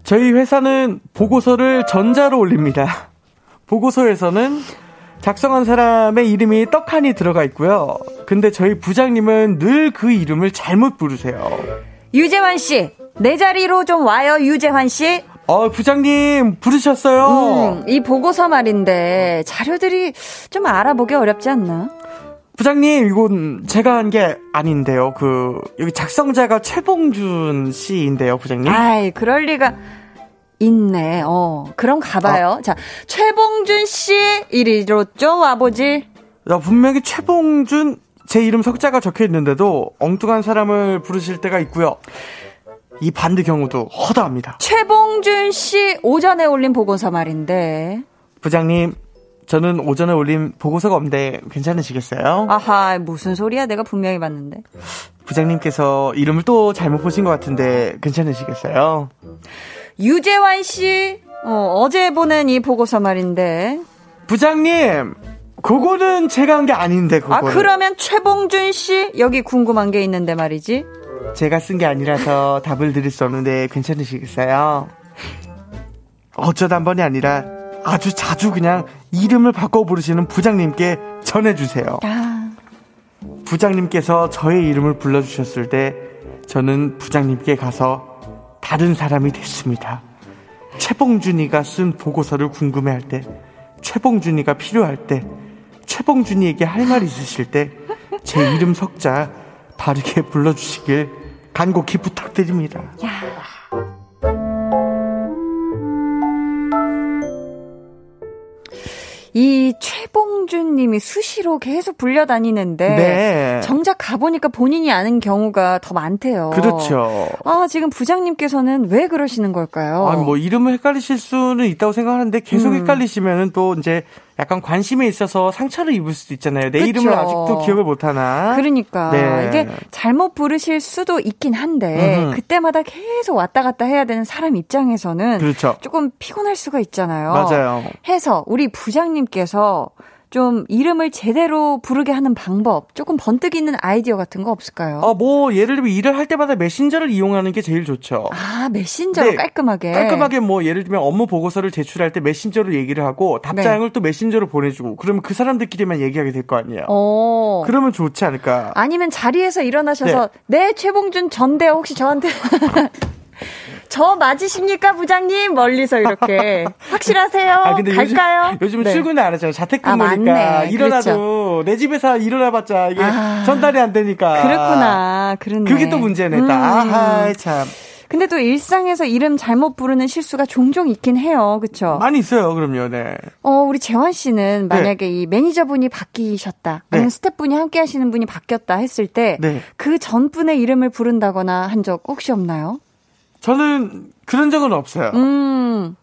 저희 회사는 보고서를 전자로 올립니다. 보고서에서는 작성한 사람의 이름이 떡하니 들어가 있고요. 근데 저희 부장님은 늘 그 이름을 잘못 부르세요. 유재환 씨, 내 자리로 좀 와요, 유재환 씨. 어, 부장님, 부르셨어요? 음, 이 보고서 말인데, 자료들이 좀 알아보기 어렵지 않나? 부장님, 이건 제가 한 게 아닌데요. 그, 여기 작성자가 최봉준 씨인데요, 부장님. 아이, 그럴 리가. 있네. 어, 그럼 가봐요. 어. 자, 최봉준 씨, 이리로 좀 와보지. 나 분명히 최봉준, 제 이름 석자가 적혀 있는데도 엉뚱한 사람을 부르실 때가 있고요. 이 반대 경우도 허다합니다. 최봉준 씨 오전에 올린 보고서 말인데. 부장님, 저는 오전에 올린 보고서가 없는데 괜찮으시겠어요? 아하, 무슨 소리야? 내가 분명히 봤는데. 부장님께서 이름을 또 잘못 보신 것 같은데 괜찮으시겠어요? 유재환 씨, 어, 제 보낸 이 보고서 말인데. 부장님, 그거는 제가 한 게 아닌데, 그거. 아, 그러면 최봉준 씨, 여기 궁금한 게 있는데 말이지. 제가 쓴 게 아니라서 (laughs) 답을 드릴 수 없는데 괜찮으시겠어요? 어쩌다 한 번이 아니라 아주 자주 그냥 이름을 바꿔 부르시는 부장님께 전해주세요. 아. 부장님께서 저의 이름을 불러주셨을 때 저는 부장님께 가서 다른 사람이 됐습니다. 최봉준이가 쓴 보고서를 궁금해할 때, 최봉준이가 필요할 때, 최봉준이에게 할 말 있으실 때 제 이름 석자 바르게 불러주시길 간곡히 부탁드립니다. 야. 이 최봉준 님이 수시로 계속 불려다니는데 네. 정작 가보니까 본인이 아는 경우가 더 많대요. 그렇죠. 아, 지금 부장님께서는 왜 그러시는 걸까요? 아, 뭐 이름을 헷갈리실 수는 있다고 생각하는데 계속 음. 헷갈리시면은 또 이제 약간 관심에 있어서 상처를 입을 수도 있잖아요. 내 그쵸. 이름을 아직도 기억을 못 하나. 그러니까 네. 이게 잘못 부르실 수도 있긴 한데 음흠. 그때마다 계속 왔다 갔다 해야 되는 사람 입장에서는 그렇죠. 조금 피곤할 수가 있잖아요. 맞아요. 해서 우리 부장님께서 좀 이름을 제대로 부르게 하는 방법, 조금 번뜩 있는 아이디어 같은 거 없을까요? 아, 뭐, 예를 들면 일을 할 때마다 메신저를 이용하는 게 제일 좋죠. 아, 메신저로 네, 깔끔하게? 깔끔하게 뭐, 예를 들면 업무 보고서를 제출할 때 메신저로 얘기를 하고, 답장을 네. 또 메신저로 보내주고, 그러면 그 사람들끼리만 얘기하게 될 거 아니에요. 오. 그러면 좋지 않을까. 아니면 자리에서 일어나셔서, 네, 네 최봉준 전대요. 혹시 저한테. (laughs) 저 맞으십니까, 부장님? 멀리서 이렇게. (laughs) 확실하세요? 아, 근데 갈까요? 요즘, 요즘 네. 출근을 안 하잖아요. 자택근무니까. 아, 일어나도 그렇죠. 내 집에서 일어나봤자 이게 아, 전달이 안 되니까. 그렇구나. 그렇네. 그게 또 문제네. 음. 아, 참. 근데 또 일상에서 이름 잘못 부르는 실수가 종종 있긴 해요. 그렇죠? 많이 있어요. 그럼요. 네. 어, 우리 재환 씨는 네. 만약에 네. 이 매니저분이 바뀌셨다. 아니면 네. 스태프분이 함께 하시는 분이 바뀌었다 했을 때그 네. 전분의 이름을 부른다거나 한 적 혹시 없나요? 저는 그런 적은 없어요. 음.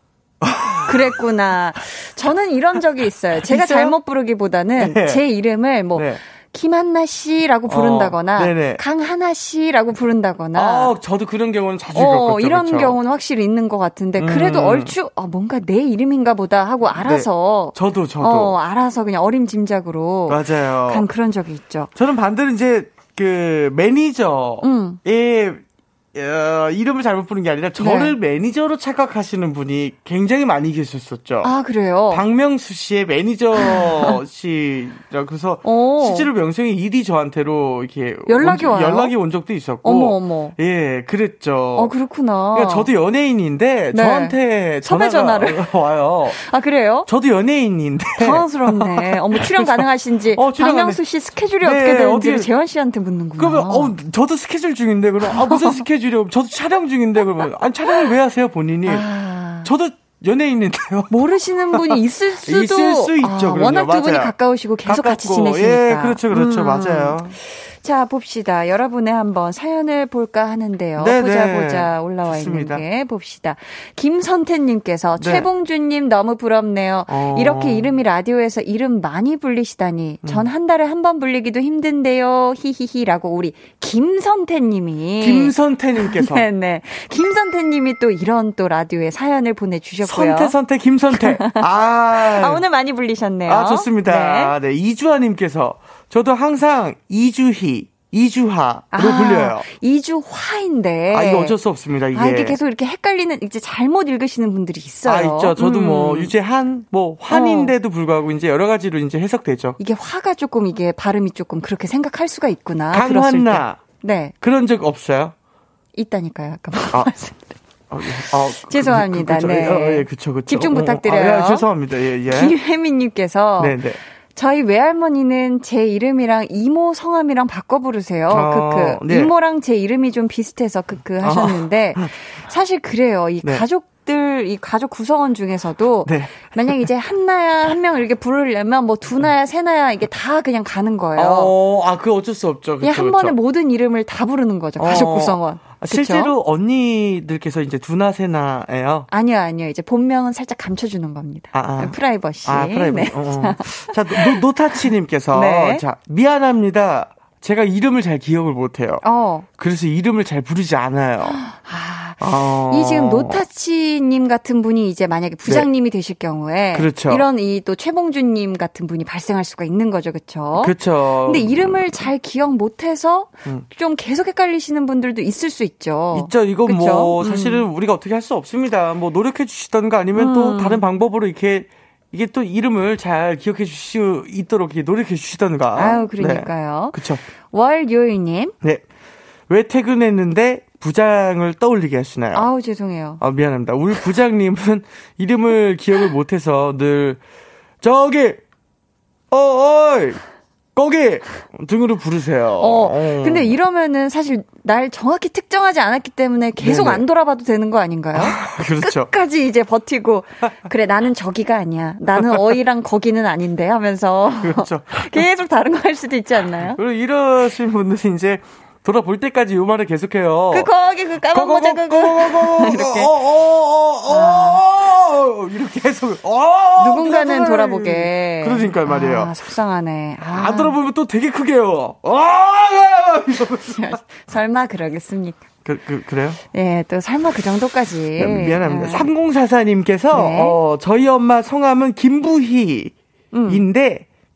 그랬구나. 저는 이런 적이 있어요. 제가 있어요? 잘못 부르기보다는 네. 제 이름을 뭐 네. 김한나 씨라고 어, 부른다거나 어, 강하나 씨라고 부른다거나. 아, 저도 그런 경우는 자주 어, 이런 그렇죠? 경우는 확실히 있는 것 같은데 그래도 음. 얼추 아, 뭔가 내 이름인가 보다 하고 알아서. 네. 저도 저도. 어, 알아서 그냥 어림짐작으로. 맞아요. 간 그런 적이 있죠. 저는 반대로 이제 그 매니저의 음. 어, 이름을 잘못 부른 게 아니라 저를 네. 매니저로 착각하시는 분이 굉장히 많이 계셨었죠. 아 그래요? 박명수 씨의 매니저 (laughs) 씨라 그래서 오. 실제로 명수 형 일이 저한테로 이렇게 연락이 온, 와요? 연락이 온 적도 있었고. 어머 어머. 예, 그랬죠. 어 그렇구나. 그러니까 저도 연예인인데 네. 저한테 전화가 전화를 (laughs) 와요. 아 그래요? 저도 연예인인데 당황스럽네. (laughs) 어머 출연 가능하신지 어, 출연 박명수 씨 스케줄이 네, 어떻게 되는지 재현 씨한테 묻는구나. 그러면 어 저도 스케줄 중인데 그럼 아 무슨 스케줄 스케줄이 저도 촬영 중인데 그러면 아니 촬영을 왜 하세요 본인이? 아... 저도 연예인인데요. 모르시는 분이 있을 (laughs) 수도 있을 수 있죠. 아, 워낙 두 분이 가까우시고 계속 가깝고, 같이 지내시니까. 예, 그렇죠, 그렇죠, 음. 맞아요. 자, 봅시다. 여러분의 한번 사연을 볼까 하는데요. 네 보자 네. 보자 올라와 좋습니다. 있는 게 봅시다. 김선태님께서 네. 최봉준님 너무 부럽네요. 어... 이렇게 이름이 라디오에서 이름 많이 불리시다니. 음. 전한 달에 한 번 불리기도 힘든데요. 히히히라고 우리 김선태님이. 김선태님께서. 네네. (laughs) 김선태님이 또 이런 또 라디오에 사연을 보내주셨고요. 선태 선태 김선태. (laughs) 아. 아 오늘 많이 불리셨네요. 아 좋습니다. 네, 네 이주아님께서 저도 항상 이주희, 이주하로 아, 불려요. 이주화인데. 아, 이거 어쩔 수 없습니다, 이게. 아, 이게 계속 이렇게 헷갈리는, 이제 잘못 읽으시는 분들이 있어요. 아, 있죠. 저도 뭐 음. 뭐, 유재한, 뭐, 환인데도 어. 불구하고 이제 여러 가지로 이제 해석되죠. 이게 화가 조금, 이게 발음이 조금 그렇게 생각할 수가 있구나. 강한나. 네. 그런 적 없어요? 있다니까요, 아까 아. 아, 아, 죄송합니다. 그, 그, 그, 네. 어, 예, 그쵸, 그쵸. 집중 부탁드려요. 아, 예, 죄송합니다. 예, 예. 김혜민님께서. 네, 네. 저희 외할머니는 제 이름이랑 이모 성함이랑 바꿔 부르세요. 어, 크크. 네. 이모랑 제 이름이 좀 비슷해서 크크 하셨는데 어. 사실 그래요. 이 네. 가족 이 가족 구성원 중에서도 네. 만약 이제 한나야 한 명 이렇게 부르려면 뭐 두나야 세나야 이게 다 그냥 가는 거예요. 어, 아, 그 어쩔 수 없죠. 그쵸, 그냥 한 번에 모든 이름을 다 부르는 거죠. 가족 어. 구성원. 아, 실제로 언니들께서 이제 두나 세나예요? 아니요, 아니요. 이제 본명은 살짝 감춰주는 겁니다. 아, 아. 프라이버시. 아, 프라이버시. 네. 어. 자, 노, 타치님께서 네. 자, 미안합니다. 제가 이름을 잘 기억을 못해요. 어. 그래서 이름을 잘 부르지 않아요. 아, 어. 이 지금 노타치님 같은 분이 이제 만약에 부장님이 네. 되실 경우에 그렇죠. 이런 이 또 최봉준님 같은 분이 발생할 수가 있는 거죠, 그렇죠? 그렇죠. 근데 이름을 잘 기억 못해서 음. 좀 계속 헷갈리시는 분들도 있을 수 있죠. 있죠. 이건 그쵸? 뭐 음. 사실은 음. 우리가 어떻게 할 수 없습니다. 뭐 노력해 주시던가 아니면 음. 또 다른 방법으로 이렇게 이게 또 이름을 잘 기억해 주실 수 있도록 노력해 주시던가. 아유, 그러니까요. 네. 그쵸. 월요일님. 네. 왜 퇴근했는데 부장을 떠올리게 하시나요? 아우, 죄송해요. 아, 미안합니다. 우리 부장님은 (laughs) 이름을 기억을 못해서 늘, 저기, 어, 어이! 거기! 등으로 부르세요. 어, 어. 근데 이러면은 사실 날 정확히 특정하지 않았기 때문에 계속 네네. 안 돌아봐도 되는 거 아닌가요? 아, 그렇죠. 끝까지 이제 버티고, 그래, 나는 저기가 아니야. 나는 어이랑 거기는 아닌데 하면서. 그렇죠. (laughs) 계속 다른 거 할 수도 있지 않나요? 그리고 이러신 분들이 이제 돌아볼 때까지 요 말을 계속해요. 그 거기 그 까만 모자 그거 (laughs) 이렇게 어, 이렇게 계속 누군가는 돌아보게. 그러니까 말이에요. 아, 속상하네. 아. 안 돌아보면 또 되게 크게요. (laughs) 설마 그러겠습니까? 그, 그, 그래요? 예, 또 설마 그 정도까지. 미안합니다. 아. 3044님께서, 네. 어, 저희 엄마 성함은 김부희인데, 음.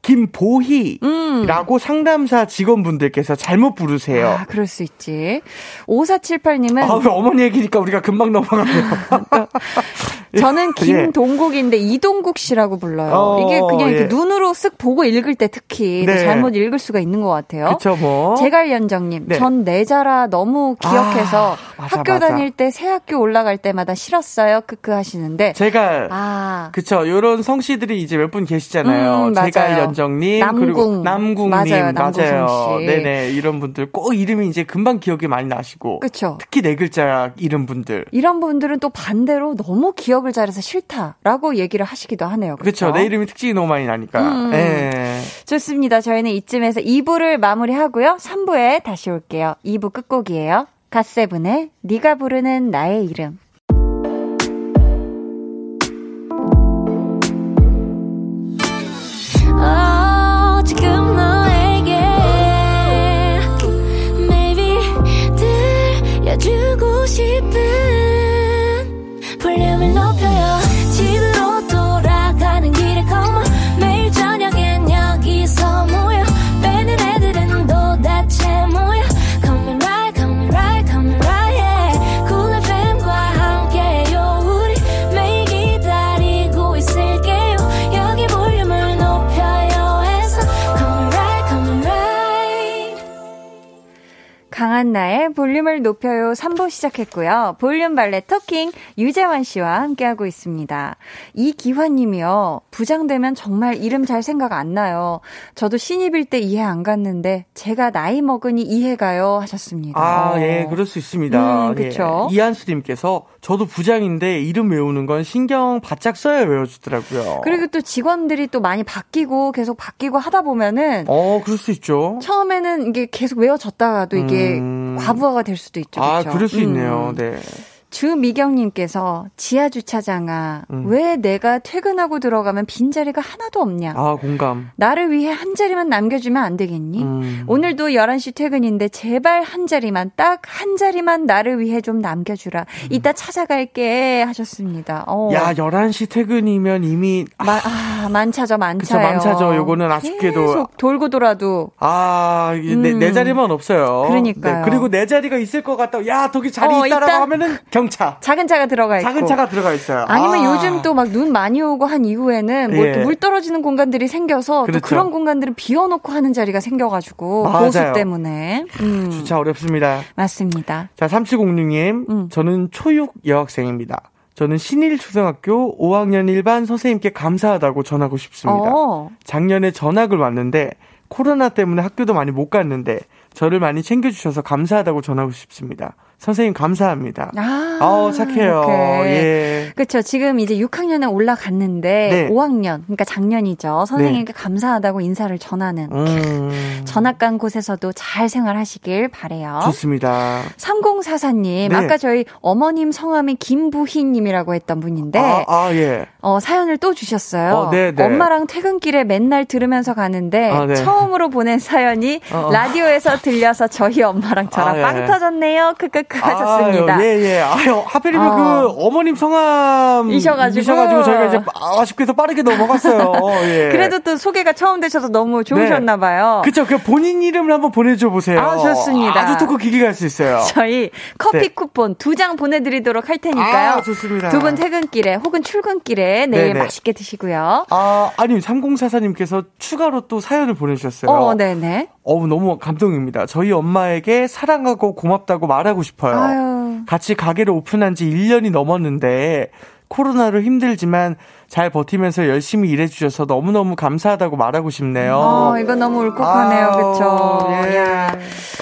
김보희라고 음. 상담사 직원분들께서 잘못 부르세요. 아, 그럴 수 있지. 5478님은. 아, 어머니 얘기니까 우리가 금방 넘어가네요. (laughs) 저는 예. 김동국인데 이동국 씨라고 불러요. 어, 이게 그냥 예. 이렇게 눈으로 쓱 보고 읽을 때 특히 네. 잘못 읽을 수가 있는 것 같아요. 그쵸, 뭐. 제갈연정님, 네. 전 내자라 너무 기억해서 아, 맞아, 학교 맞아. 다닐 때 새 학교 올라갈 때마다 싫었어요. 크크 하시는데. 제가, 아. 그쵸, 요런 성씨들이 이제 몇 분 계시잖아요. 음, 제갈연 정님, 남궁. 그리고 남궁님. 맞아요, 맞아요. 네네, 이런 분들 꼭 이름이 이제 금방 기억이 많이 나시고. 그쵸. 특히 네 글자 이름 분들. 이런 분들은 또 반대로 너무 기억 기억을 잘해서 싫다라고 얘기를 하시기도 하네요. 그렇죠. 내 이름이 특징이 너무 많이 나니까. 음. 네. 좋습니다. 저희는 이쯤에서 2부를 마무리하고요. 3부에 다시 올게요. 2부 끝곡이에요. 갓세븐의 네가 부르는 나의 이름. 주고 싶은 볼륨을 높여 강한나의 볼륨을 높여요 3부 시작했고요 볼륨 발레 토킹 유재환 씨와 함께하고 있습니다. 이기환 님이요. 부장되면 정말 이름 잘 생각 안 나요. 저도 신입일 때 이해 안 갔는데 제가 나이 먹으니 이해가요 하셨습니다. 아, 예, 그럴 수 있습니다. 음, 그렇죠. 예. 이한수 님께서 저도 부장인데 이름 외우는 건 신경 바짝 써야 외워주더라고요. 그리고 또 직원들이 또 많이 바뀌고 계속 바뀌고 하다 보면은 어, 그럴 수 있죠. 처음에는 이게 계속 외워졌다가도 이게 음... 과부하가 될 수도 있죠. 아, 그렇죠? 그럴 수 있네요. 음. 네. 주미경님께서 지하 주차장아 음. 왜 내가 퇴근하고 들어가면 빈 자리가 하나도 없냐? 아 공감. 나를 위해 한 자리만 남겨주면 안 되겠니? 음. 오늘도 11시 퇴근인데 제발 한 자리만 딱 한 자리만 나를 위해 좀 남겨주라. 음. 이따 찾아갈게 하셨습니다. 어. 야 11시 퇴근이면 이미 마, 아 만차죠 만차요. 그쵸 만차죠. 요거는 아쉽게도 계속 돌고 돌아도 아내 내 음. 자리만 없어요. 그러니까 네, 그리고 내 자리가 있을 것 같다. 야 저기 자리 어, 있다라고 하면은 경 차. 작은 차가 들어가 있고. 작은 차가 들어가 있어요. 아니면 아. 요즘 또 막 눈 많이 오고 한 이후에는 뭐 예. 물 떨어지는 공간들이 생겨서 그렇죠. 또 그런 공간들은 비워놓고 하는 자리가 생겨가지고 맞아요. 보수 때문에. 음. 주차 어렵습니다. 맞습니다. 자, 3706님. 음. 저는 초육 여학생입니다. 저는 신일 초등학교 5학년 일반 선생님께 감사하다고 전하고 싶습니다. 어. 작년에 전학을 왔는데 코로나 때문에 학교도 많이 못 갔는데 저를 많이 챙겨주셔서 감사하다고 전하고 싶습니다. 선생님 감사합니다. 아, 어, 착해요. 예. 그렇죠. 지금 이제 6학년에 올라갔는데 네. 5학년, 그러니까 작년이죠. 선생님께 네. 감사하다고 인사를 전하는 음. 전학 간 곳에서도 잘 생활하시길 바래요. 좋습니다. 3044님, 네. 아까 저희 어머님 성함이 김부희님이라고 했던 분인데, 아, 아 예. 어, 사연을 또 주셨어요. 어, 네, 네. 엄마랑 퇴근길에 맨날 들으면서 가는데 아, 네. 처음으로 보낸 사연이 어, 어. 라디오에서 들려서 저희 엄마랑 저랑 아, 예. 빵 터졌네요. 크크 크. 하셨습니다. 아, 예, 예. 아유, 하필이면 어. 그 어머님 성함. 이셔가지고. 이셔가지고 저희가 이제 아쉽게 도 빠르게 넘어갔어요. (laughs) 예. 그래도 또 소개가 처음 되셔서 너무 좋으셨나봐요. 네. 그쵸. 그 본인 이름을 한번 보내줘 보세요. 아, 좋습니다. 아주 토크 기기 갈 수 있어요. 저희 커피 네. 쿠폰 두 장 보내드리도록 할 테니까요. 아, 좋습니다. 두 분 퇴근길에 혹은 출근길에 내일 네네. 맛있게 드시고요. 아, 아니, 3044님께서 추가로 또 사연을 보내주셨어요. 어, 네네. 어우, 너무 감동입니다. 저희 엄마에게 사랑하고 고맙다고 말하고 싶어요. 아유. 같이 가게를 오픈한 지 1년이 넘었는데, 코로나로 힘들지만 잘 버티면서 열심히 일해주셔서 너무너무 감사하다고 말하고 싶네요. 어, 이거 너무 울컥하네요. 그쵸. 예.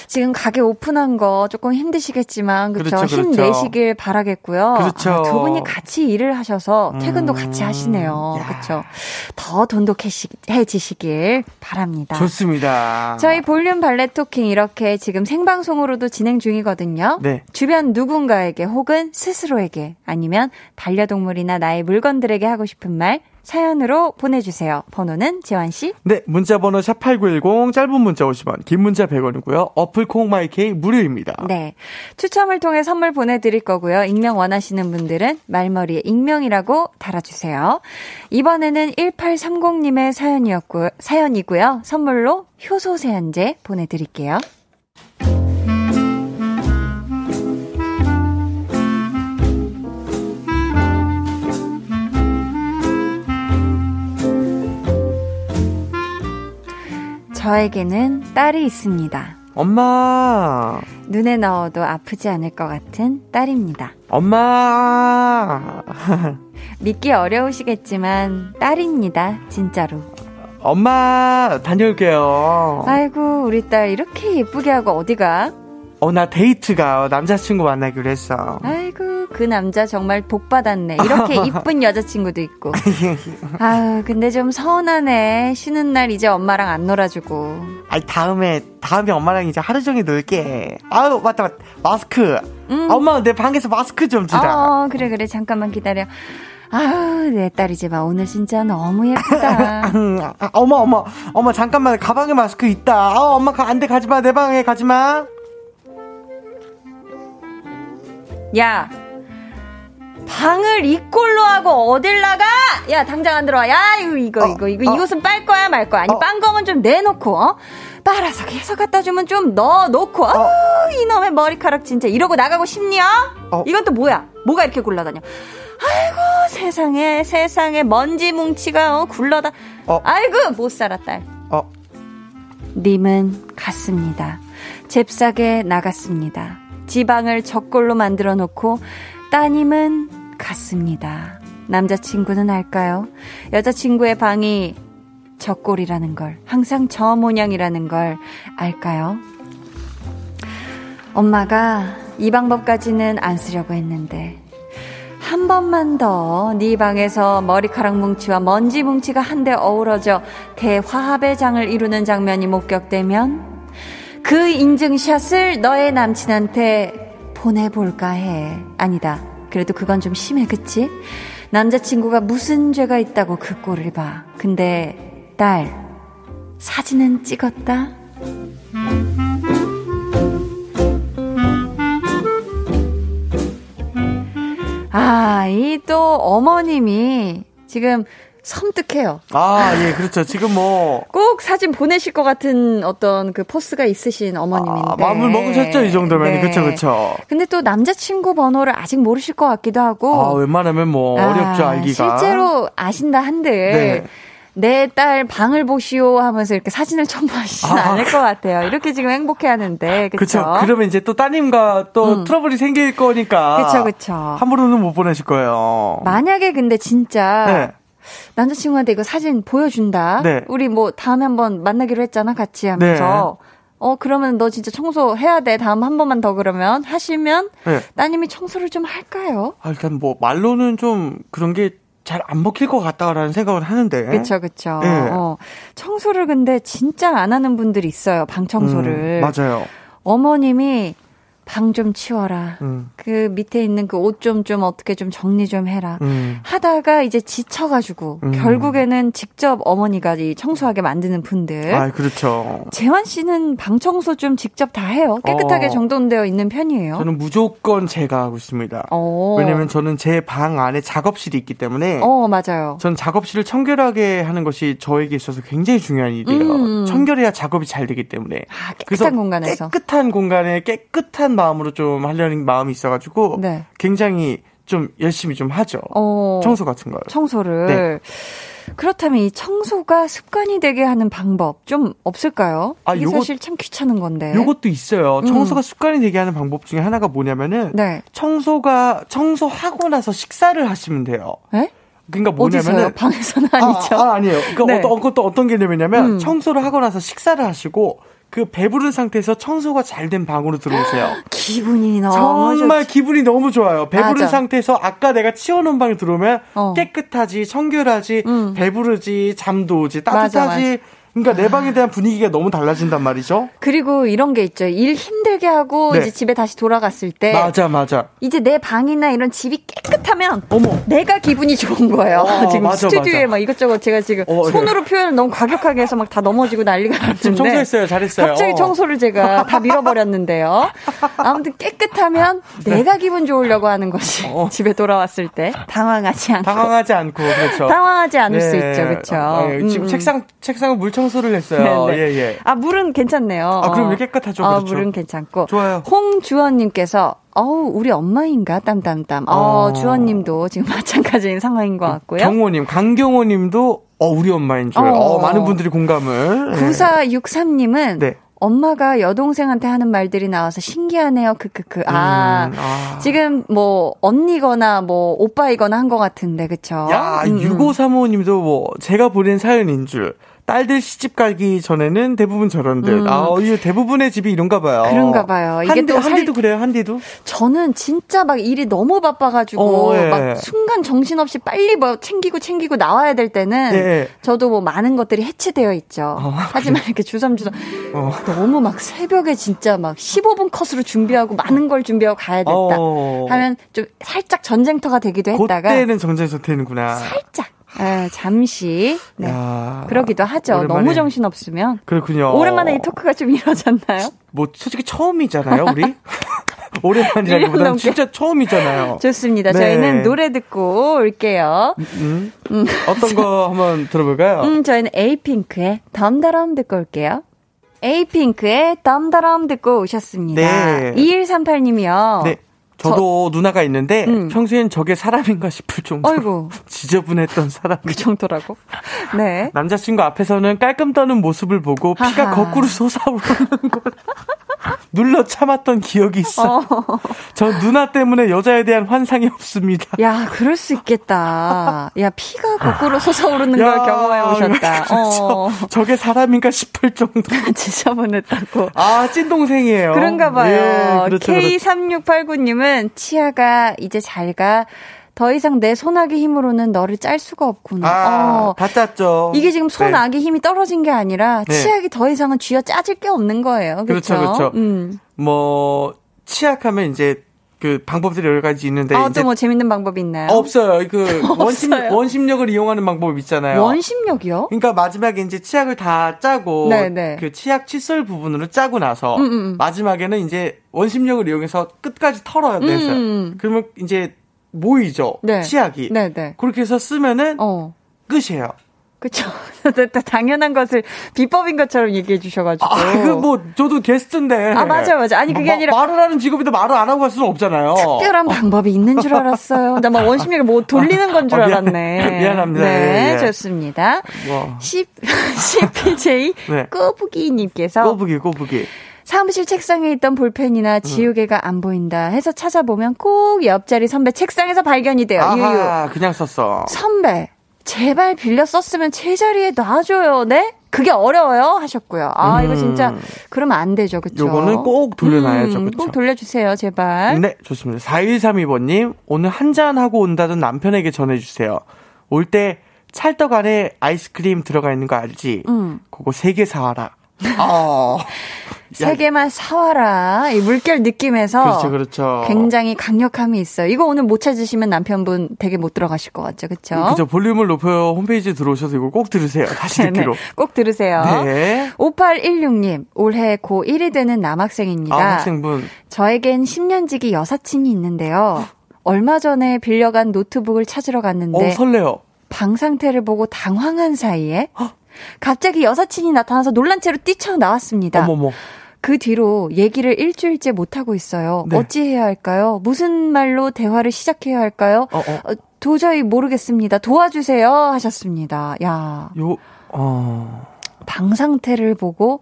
지금 가게 오픈한 거 조금 힘드시겠지만, 그쵸. 그렇죠, 그렇죠. 힘내시길 바라겠고요. 그렇죠. 아, 두 분이 같이 일을 하셔서 퇴근도 음. 같이 하시네요. 그쵸. 더 돈독해지시길 바랍니다. 좋습니다. 저희 볼륨 발레 토킹 이렇게 지금 생방송으로도 진행 중이거든요. 네. 주변 누군가에게 혹은 스스로에게 아니면 반려동물이나 나의 물건들에게 하고 싶은 싶은 말 사연으로 보내주세요. 번호는 재환씨? 네, 문자번호 샵8910, 짧은 문자 50원, 긴 문자 100원이고요. 어플 콩마이케이 무료입니다. 네. 추첨을 통해 선물 보내드릴 거고요. 익명 원하시는 분들은 말머리에 익명이라고 달아주세요. 이번에는 1830님의 사연이었고, 사연이고요. 선물로 효소 세안제 보내드릴게요. 저에게는 딸이 있습니다. 엄마! 눈에 넣어도 아프지 않을 것 같은 딸입니다. 엄마! 믿기 어려우시겠지만 딸입니다. 진짜로. 엄마, 다녀올게요. 아이고, 우리 딸 이렇게 예쁘게 하고 어디가? 어, 나 데이트가 남자친구 만나기로 했어. 아이고, 그 남자 정말 복 받았네. 이렇게 (laughs) 이쁜 여자친구도 있고. 아유, 근데 좀 서운하네. 쉬는 날 이제 엄마랑 안 놀아주고. 아이, 다음에, 다음에 엄마랑 이제 하루 종일 놀게. 아유, 맞다, 맞다. 마스크. 음. 아, 엄마, 내 방에서 마스크 좀 주라. 어, 그래, 그래. 잠깐만 기다려. 아유, 내 딸이지 마. 오늘 진짜 너무 예쁘다. (laughs) 아, 어머, 어머, 어머, 잠깐만. 가방에 마스크 있다. 아, 엄마, 안 돼, 가지 마. 내 방에 가지 마. 야, 방을 이 꼴로 하고 어딜 나가? 야, 당장 안 들어와. 야, 이거, 이거, 어, 이거, 이거, 어. 이 옷은 빨 거야, 말 거야. 아니, 어. 빤검은 좀 내놓고, 어? 빨아서 계속 갖다 주면 좀 넣어놓고, 어. 이놈의 머리카락 진짜 이러고 나가고 싶냐? 어. 이건 또 뭐야? 뭐가 이렇게 굴러다녀? 아이고, 세상에, 세상에, 먼지 뭉치가, 어, 굴러다. 어. 아이고, 못 살아, 딸. 어. 님은 갔습니다. 잽싸게 나갔습니다. 지방을 적골로 만들어 놓고 따님은 갔습니다. 남자친구는 알까요? 여자친구의 방이 적골이라는 걸, 항상 저 모양이라는 걸 알까요? 엄마가 이 방법까지는 안 쓰려고 했는데, 한 번만 더 네 방에서 머리카락 뭉치와 먼지 뭉치가 한데 어우러져 대화합의 장을 이루는 장면이 목격되면 그 인증샷을 너의 남친한테 보내볼까 해. 아니다. 그래도 그건 좀 심해, 그치? 남자친구가 무슨 죄가 있다고 그 꼴을 봐. 근데, 딸, 사진은 찍었다? 아, 이 또 어머님이 지금 섬뜩해요. 아, 예, 그렇죠. 지금 뭐. (laughs) 꼭 사진 보내실 것 같은 어떤 그 포스가 있으신 어머님인데. 아, 마음을 먹으셨죠, 이 정도면. 네. 그쵸, 그쵸. 근데 또 남자친구 번호를 아직 모르실 것 같기도 하고. 아, 웬만하면 뭐, 아, 어렵죠, 알기가. 실제로 아신다 한들. 네. 내딸 방을 보시오 하면서 이렇게 사진을 첨부하시진 아. 않을 것 같아요. 이렇게 지금 행복해 하는데. 그렇죠. 그러면 이제 또 따님과 또 음. 트러블이 생길 거니까. 그렇죠, 그렇죠. 함부로는 못 보내실 거예요. 만약에 근데 진짜 네. 남자친구한테 이거 사진 보여준다. 네. 우리 뭐 다음에 한번 만나기로 했잖아, 같이 하면서. 네. 어, 그러면 너 진짜 청소해야 돼. 다음 한 번만 더 그러면 하시면 네. 따님이 청소를 좀 할까요? 아, 일단 뭐 말로는 좀 그런 게 잘 안 먹힐 것 같다라는 생각을 하는데. 그쵸, 그쵸. 네. 어, 청소를 근데 진짜 안 하는 분들이 있어요. 방 청소를. 음, 맞아요. 어머님이 방 좀 치워라. 음. 그 밑에 있는 그 옷 좀좀 좀 어떻게 좀 정리 좀 해라. 음. 하다가 이제 지쳐가지고 음. 결국에는 직접 어머니가 이 청소하게 만드는 분들. 아, 그렇죠. 재환 씨는 방 청소 좀 직접 다 해요. 깨끗하게 어. 정돈되어 있는 편이에요. 저는 무조건 제가 하고 있습니다. 어. 왜냐면 저는 제 방 안에 작업실이 있기 때문에. 어, 맞아요. 전 작업실을 청결하게 하는 것이 저에게 있어서 굉장히 중요한 일이에요. 음. 청결해야 작업이 잘 되기 때문에. 아, 깨끗한 공간에서. 깨끗한 공간에 깨끗한 마음으로 좀 하려는 마음이 있어가지고 네. 굉장히 좀 열심히 좀 하죠. 어, 청소 같은 걸. 청소를. 네. 그렇다면 이 청소가 습관이 되게 하는 방법 좀 없을까요? 아, 이게 요거, 사실 참 귀찮은 건데. 요것도 있어요. 음. 청소가 습관이 되게 하는 방법 중에 하나가 뭐냐면은 네. 청소가 청소하고 나서 식사를 하시면 돼요. 네? 그러니까 뭐냐면은 방에서는 아니죠. 아, 아 니에요 그러니까 네. 어떤 것도 어떤 개념이냐면 음. 청소를 하고 나서 식사를 하시고 그 배부른 상태에서 청소가 잘 된 방으로 들어오세요. (gasps) 기분이 너무 정말 좋... 기분이 너무 좋아요. 배부른 맞아. 상태에서 아까 내가 치워놓은 방에 들어오면 어. 깨끗하지, 청결하지, 음. 배부르지, 잠도 오지, 따뜻하지. 맞아, 맞아. 그러니까 내 방에 대한 분위기가 너무 달라진단 말이죠. 그리고 이런 게 있죠. 일 힘들게 하고 네. 이제 집에 다시 돌아갔을 때 맞아 맞아. 이제 내 방이나 이런 집이 깨끗하면 어머 내가 기분이 좋은 거예요. 어, (laughs) 지금 맞아, 스튜디오에 맞아. 막 이것저것 제가 지금 어, 네. 손으로 네. 표현을 너무 과격하게 해서 막 다 넘어지고 난리가 났는데 지금 청소했어요. 잘했어요. 갑자기 청소를 제가 다 밀어버렸는데요. (laughs) 아무튼 깨끗하면 네. 내가 기분 좋으려고 하는 것이 어. (laughs) 집에 돌아왔을 때 당황하지 않고 당황하지 않고 그렇죠. 당황하지 않을 네. 수 있죠. 그렇죠. 아, 예. 지금 음, 음. 책상 책상을 물 청소를 했어요. 네, 네. 예, 예. 아, 물은 괜찮네요. 아, 그럼 깨끗하죠. 아, 그렇죠. 물은 괜찮고. 좋아요. 홍주원님께서 어우, 우리 엄마인가? 땀땀땀. 어, 어, 주원님도 지금 (laughs) 마찬가지인 상황인 것 같고요. 경호님, 강경호님도 어, 우리 엄마인 줄. 어, 어 많은 분들이 공감을. 9463님은 네. 엄마가 여동생한테 하는 말들이 나와서 신기하네요. 크크크. 아, 음, 아. 지금 뭐 언니거나 뭐 오빠이거나 한 것 같은데 그쵸? 야, 음, 6535님도 음. 뭐 제가 보낸 사연인 줄. 딸들 시집 가기 전에는 대부분 저런들. 음. 아, 이게 대부분의 집이 이런가 봐요. 그런가 봐요. 이게 한디, 또 한디도 그래요, 한디도? 저는 진짜 막 일이 너무 바빠가지고, 어, 예. 막 순간 정신없이 빨리 뭐 챙기고 챙기고 나와야 될 때는, 예. 저도 뭐 많은 것들이 해체되어 있죠. 어, 하지만 이렇게 주섬주섬, 어. 너무 막 새벽에 진짜 막 15분 컷으로 준비하고 많은 걸 준비하고 가야 됐다. 어. 하면 좀 살짝 전쟁터가 되기도 했다가. 그때는 전쟁터 되는구나. 살짝. 에, 잠시. 네. 야, 그러기도 하죠. 오랜만에. 너무 정신 없으면. 그렇군요. 오랜만에 이 토크가 좀 이뤄졌나요? 뭐 솔직히 처음이잖아요, 우리. (laughs) 오랜만이라기보다는 진짜 처음이잖아요. 좋습니다. 네. 저희는 노래 듣고 올게요. 음, 음. 어떤 거 (laughs) 한번 들어볼까요? 음, 저희는 에이핑크의 덤더럼 듣고 올게요. 에이핑크의 덤더럼 듣고 오셨습니다. 네. 2138님이요. 네. 저도 저, 누나가 있는데 음. 평소엔 저게 사람인가 싶을 정도로 어이구. (laughs) 지저분했던 사람. 그 정도라고? 네. 남자친구 앞에서는 깔끔 떠는 모습을 보고 피가 하하. 거꾸로 솟아오르는 걸 눌러 참았던 기억이 있어. 어. 저 누나 때문에 여자에 대한 환상이 없습니다. 야, 그럴 수 있겠다. 야, 피가 거꾸로 솟아오르는 야, 걸 경험해 보셨다. 그렇죠. 어. 저게 사람인가 싶을 정도. (laughs) 지저분했다고. 아, 찐동생이에요. 그런가 봐요. 예, 그렇죠, K3689님은 저는 치아가 이제 잘 가. 더 이상 내 손아귀 힘으로는 너를 짤 수가 없구나. 아, 어. 다 짰죠. 이게 지금 손아귀 네. 힘이 떨어진 게 아니라 네. 치약이 더 이상은 쥐어 짜질 게 없는 거예요. 그렇죠, 그렇죠. 그렇죠. 음. 뭐 치약하면 이제 그 방법들이 여러 가지 있는데 아, 또뭐 재밌는 방법이 있나요? 없어요. 그 (laughs) 원심 원심력을 이용하는 방법 있잖아요. 원심력이요? 그러니까 마지막에 이제 치약을 다 짜고 네네. 네. 그 치약 칫솔 부분으로 짜고 나서 음, 음, 음. 마지막에는 이제 원심력을 이용해서 끝까지 털어야 돼서 음, 음. 그러면 이제 모이죠. 네. 치약이. 네네. 네. 그렇게 해서 쓰면은 어. 끝이에요. 그쵸. (laughs) 당연한 것을 비법인 것처럼 얘기해 주셔가지고. 아, 그 뭐, 저도 게스트인데. 아, 맞아요, 맞아요. 아니, 그게 마, 아니라. 말을 하는 직업인데 말을 안 하고 갈 수는 없잖아요. 특별한 방법이 있는 줄 알았어요. 나 막 원심력을 뭐 돌리는 건줄 아, 알았네. (laughs) 미안합니다. 네, 예, 예. 좋습니다. 뭐. C, (laughs) CPJ 네. 꼬부기님께서. 꼬부기, 꼬부기. 사무실 책상에 있던 볼펜이나 지우개가 안 보인다 해서 찾아보면 꼭 옆자리 선배 책상에서 발견이 돼요. 유유. 그냥 썼어. 선배. 제발 빌려 썼으면 제자리에 놔줘요. 네? 그게 어려워요 하셨고요. 아 음. 이거 진짜 그러면 안 되죠, 그렇죠? 요거는 꼭 돌려놔야죠, 음, 꼭 돌려주세요, 제발. 네, 좋습니다. 4132번님 오늘 한잔 하고 온다던 남편에게 전해주세요. 올 때 찰떡 안에 아이스크림 들어가 있는 거 알지? 음. 그거 세 개 사와라. 아. 세 개만 사와라. 이 물결 느낌에서. 그렇죠, 그렇죠. 굉장히 강력함이 있어요. 이거 오늘 못 찾으시면 남편분 되게 못 들어가실 것 같죠, 그쵸? 그죠. 볼륨을 높여요. 홈페이지 들어오셔서 이거 꼭 들으세요. 다시 듣기로. 꼭 들으세요. 네. 5816님, 올해 고1이 되는 남학생입니다. 아, 학생분. 저에겐 10년지기 여사친이 있는데요. 얼마 전에 빌려간 노트북을 찾으러 갔는데. 어, 설레요. 방 상태를 보고 당황한 사이에. 갑자기 여사친이 나타나서 놀란 채로 뛰쳐나왔습니다. 어머머. 그 뒤로 얘기를 일주일째 못하고 있어요. 네. 어찌 해야 할까요? 무슨 말로 대화를 시작해야 할까요? 어, 어. 어, 도저히 모르겠습니다. 도와주세요 하셨습니다. 야. 요, 어. 방 상태를 보고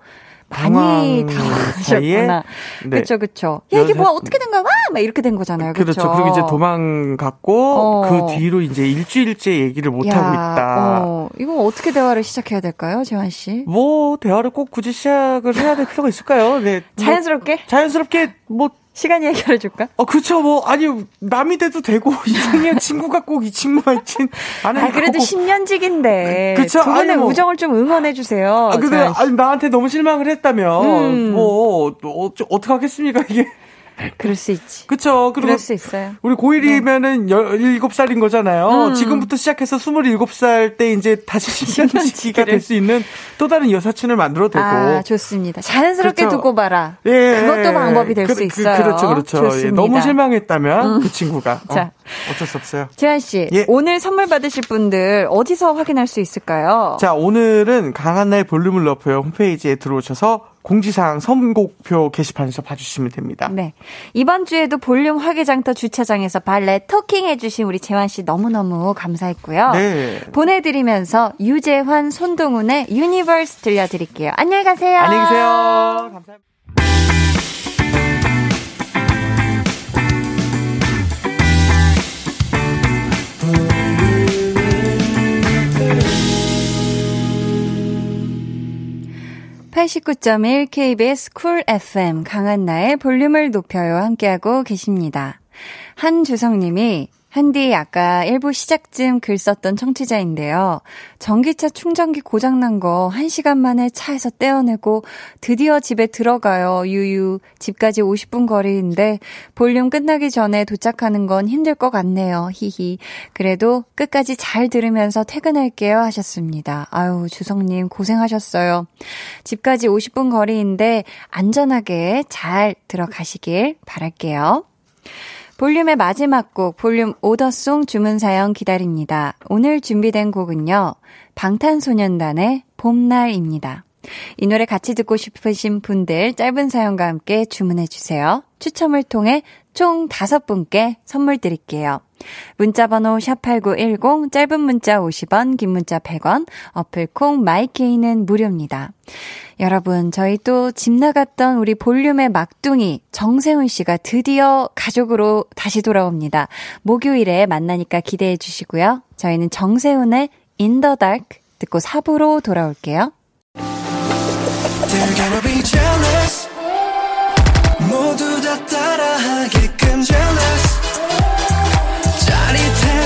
많이 당하셨구나. 네. 그쵸, 그쵸. 야, 이게 뭐야, 어떻게 된 거야? 와! 막 이렇게 된 거잖아요. 그쵸? 그렇죠. 그리고 이제 도망갔고, 어. 그 뒤로 이제 일주일째 얘기를 못하고 있다. 어. 이거 어떻게 대화를 시작해야 될까요, 재환 씨? 뭐, 대화를 꼭 굳이 시작을 해야 될 필요가 있을까요? 네. 뭐 자연스럽게? 자연스럽게, 뭐, 시간이 해결해 줄까? 어, 그쵸, 뭐, 아니, 남이 돼도 되고, (laughs) 이상해 친구가 꼭 이 친구가 있진 않은 아, 그래도 10년직인데. 그쵸, 두 분의 뭐, 우정을 좀 응원해 주세요. 아, 근데, 아니, 나한테 너무 실망을 했다면, 음. 뭐, 어, 어떡하겠습니까, 이게. 그럴 수 있지. 그쵸. 그리고 그럴 수 있어요. 우리 고1이면은 네. 17살인 거잖아요. 음. 지금부터 시작해서 27살 때 이제 다시 (laughs) 10년지기가 될 수 있는 또 다른 여사친을 만들어도 되고. 아, 좋습니다. 자연스럽게 그렇죠. 두고 봐라. 예. 그것도 방법이 될수 그, 그, 있어요. 그, 렇죠 그렇죠. 예, 너무 실망했다면 음. 그 친구가. (laughs) 어, 자. 어쩔 수 없어요. 재환 씨, 예. 오늘 선물 받으실 분들 어디서 확인할 수 있을까요? 자, 오늘은 강한나의 볼륨을 높여요 홈페이지에 들어오셔서 공지사항 선곡표 게시판에서 봐주시면 됩니다. 네. 이번 주에도 볼륨 화개장터 주차장에서 valet talking 해주신 우리 재환 씨 너무너무 감사했고요. 네. 보내드리면서 유재환, 손동훈의 유니버스 들려드릴게요. 안녕히 가세요. 안녕히 계세요. 감사합니다. 89.1 KBS 쿨 FM 강한나의 볼륨을 높여요 함께하고 계십니다. 한주성님이 한디 아까 1부 시작쯤 글 썼던 청취자인데요. 전기차 충전기 고장난 거 1시간 만에 차에서 떼어내고 드디어 집에 들어가요. 유유. 집까지 50분 거리인데 볼륨 끝나기 전에 도착하는 건 힘들 것 같네요. 히히. 그래도 끝까지 잘 들으면서 퇴근할게요 하셨습니다. 아유, 주성님 고생하셨어요. 집까지 50분 거리인데 안전하게 잘 들어가시길 바랄게요. 볼륨의 마지막 곡, 볼륨 오더송 주문 사연 기다립니다. 오늘 준비된 곡은요, 방탄소년단의 봄날입니다. 이 노래 같이 듣고 싶으신 분들 짧은 사연과 함께 주문해주세요. 추첨을 통해 총 다섯 분께 선물 드릴게요. 문자번호 샵8910, 짧은 문자 50원, 긴 문자 100원, 어플콩 마이케이는 무료입니다. 여러분, 저희 또 집 나갔던 우리 볼륨의 막둥이 정세훈 씨가 드디어 가족으로 다시 돌아옵니다. 목요일에 만나니까 기대해 주시고요. 저희는 정세훈의 In the Dark 듣고 4부로 돌아올게요. 모두 다 따라하게끔 jealous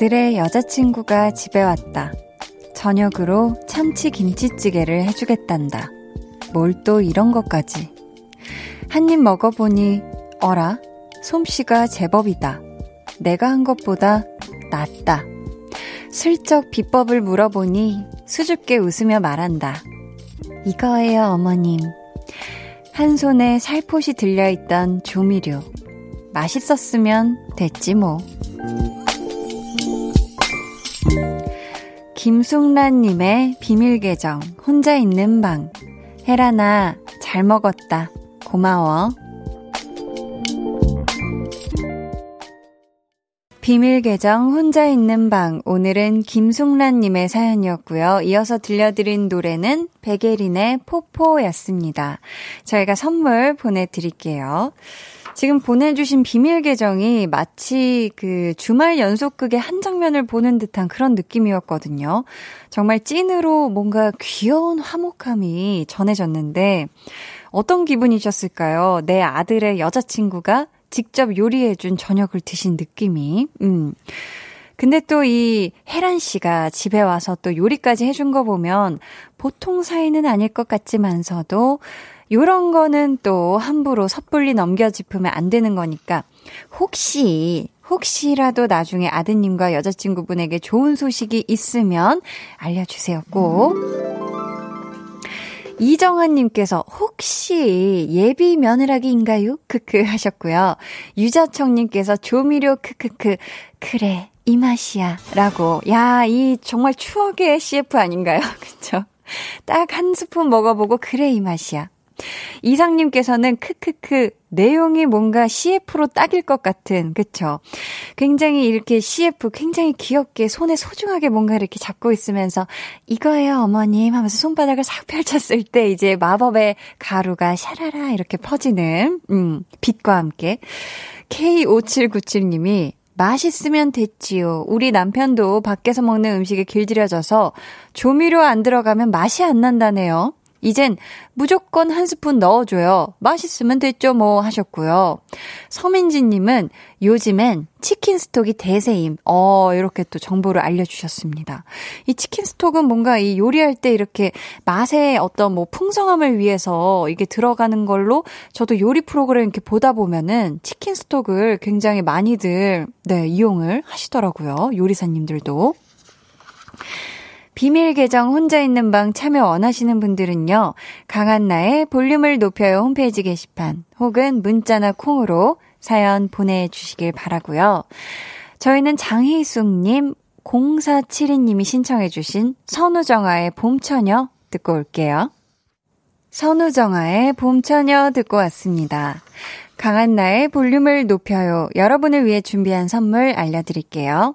아들의 여자친구가 집에 왔다. 저녁으로 참치 김치찌개를 해주겠단다. 뭘 또 이런 것까지. 한 입 먹어보니, 어라, 솜씨가 제법이다. 내가 한 것보다 낫다. 슬쩍 비법을 물어보니 수줍게 웃으며 말한다. 이거예요, 어머님. 한 손에 살포시 들려있던 조미료. 맛있었으면 됐지 뭐. 김숙란님의 비밀계정, 혼자 있는 방. 혜라나, 잘 먹었다. 고마워. 비밀 계정 혼자 있는 방 오늘은 김숙란 님의 사연이었고요. 이어서 들려드린 노래는 백예린의 포포였습니다. 저희가 선물 보내 드릴게요. 지금 보내주신 비밀 계정이 마치 그 주말 연속극의 한 장면을 보는 듯한 그런 느낌이었거든요. 정말 찐으로 뭔가 귀여운 화목함이 전해졌는데 어떤 기분이셨을까요? 내 아들의 여자친구가 직접 요리해준 저녁을 드신 느낌이. 음. 근데 또 이 혜란 씨가 집에 와서 또 요리까지 해준 거 보면 보통 사이는 아닐 것 같지만서도 요런 거는 또 함부로 섣불리 넘겨 짚으면 안 되는 거니까 혹시 혹시라도 나중에 아드님과 여자친구분에게 좋은 소식이 있으면 알려주세요, 꼭. 이정환님께서 혹시 예비 며느라기인가요? 크크 하셨고요. 유자청님께서 조미료 크크크 그래 이 맛이야 라고 야 이 정말 추억의 CF 아닌가요? (laughs) 그쵸? 딱한 스푼 먹어보고 그래 이 맛이야. 이상님께서는 크크크 내용이 뭔가 CF로 딱일 것 같은 그쵸? 굉장히 이렇게 CF 굉장히 귀엽게 손에 소중하게 뭔가 이렇게 잡고 있으면서 이거예요 어머님 하면서 손바닥을 싹 펼쳤을 때 이제 마법의 가루가 샤라라 이렇게 퍼지는 음 빛과 함께 K5797님이 맛있으면 됐지요. 우리 남편도 밖에서 먹는 음식에 길들여져서 조미료 안 들어가면 맛이 안 난다네요. 이젠 무조건 한 스푼 넣어줘요. 맛있으면 됐죠, 뭐 하셨고요. 서민지님은 요즘엔 치킨 스톡이 대세임. 어, 이렇게 또 정보를 알려주셨습니다. 이 치킨 스톡은 뭔가 이 요리할 때 이렇게 맛의 어떤 뭐 풍성함을 위해서 이게 들어가는 걸로 저도 요리 프로그램 이렇게 보다 보면은 치킨 스톡을 굉장히 많이들, 네, 이용을 하시더라고요. 요리사님들도. 비밀 계정 혼자 있는 방 참여 원하시는 분들은요. 강한나의 볼륨을 높여요 홈페이지 게시판 혹은 문자나 콩으로 사연 보내주시길 바라고요. 저희는 장희숙님, 0472님이 신청해주신 선우정아의 봄처녀 듣고 올게요. 선우정아의 봄처녀 듣고 왔습니다. 강한나의 볼륨을 높여요. 여러분을 위해 준비한 선물 알려드릴게요.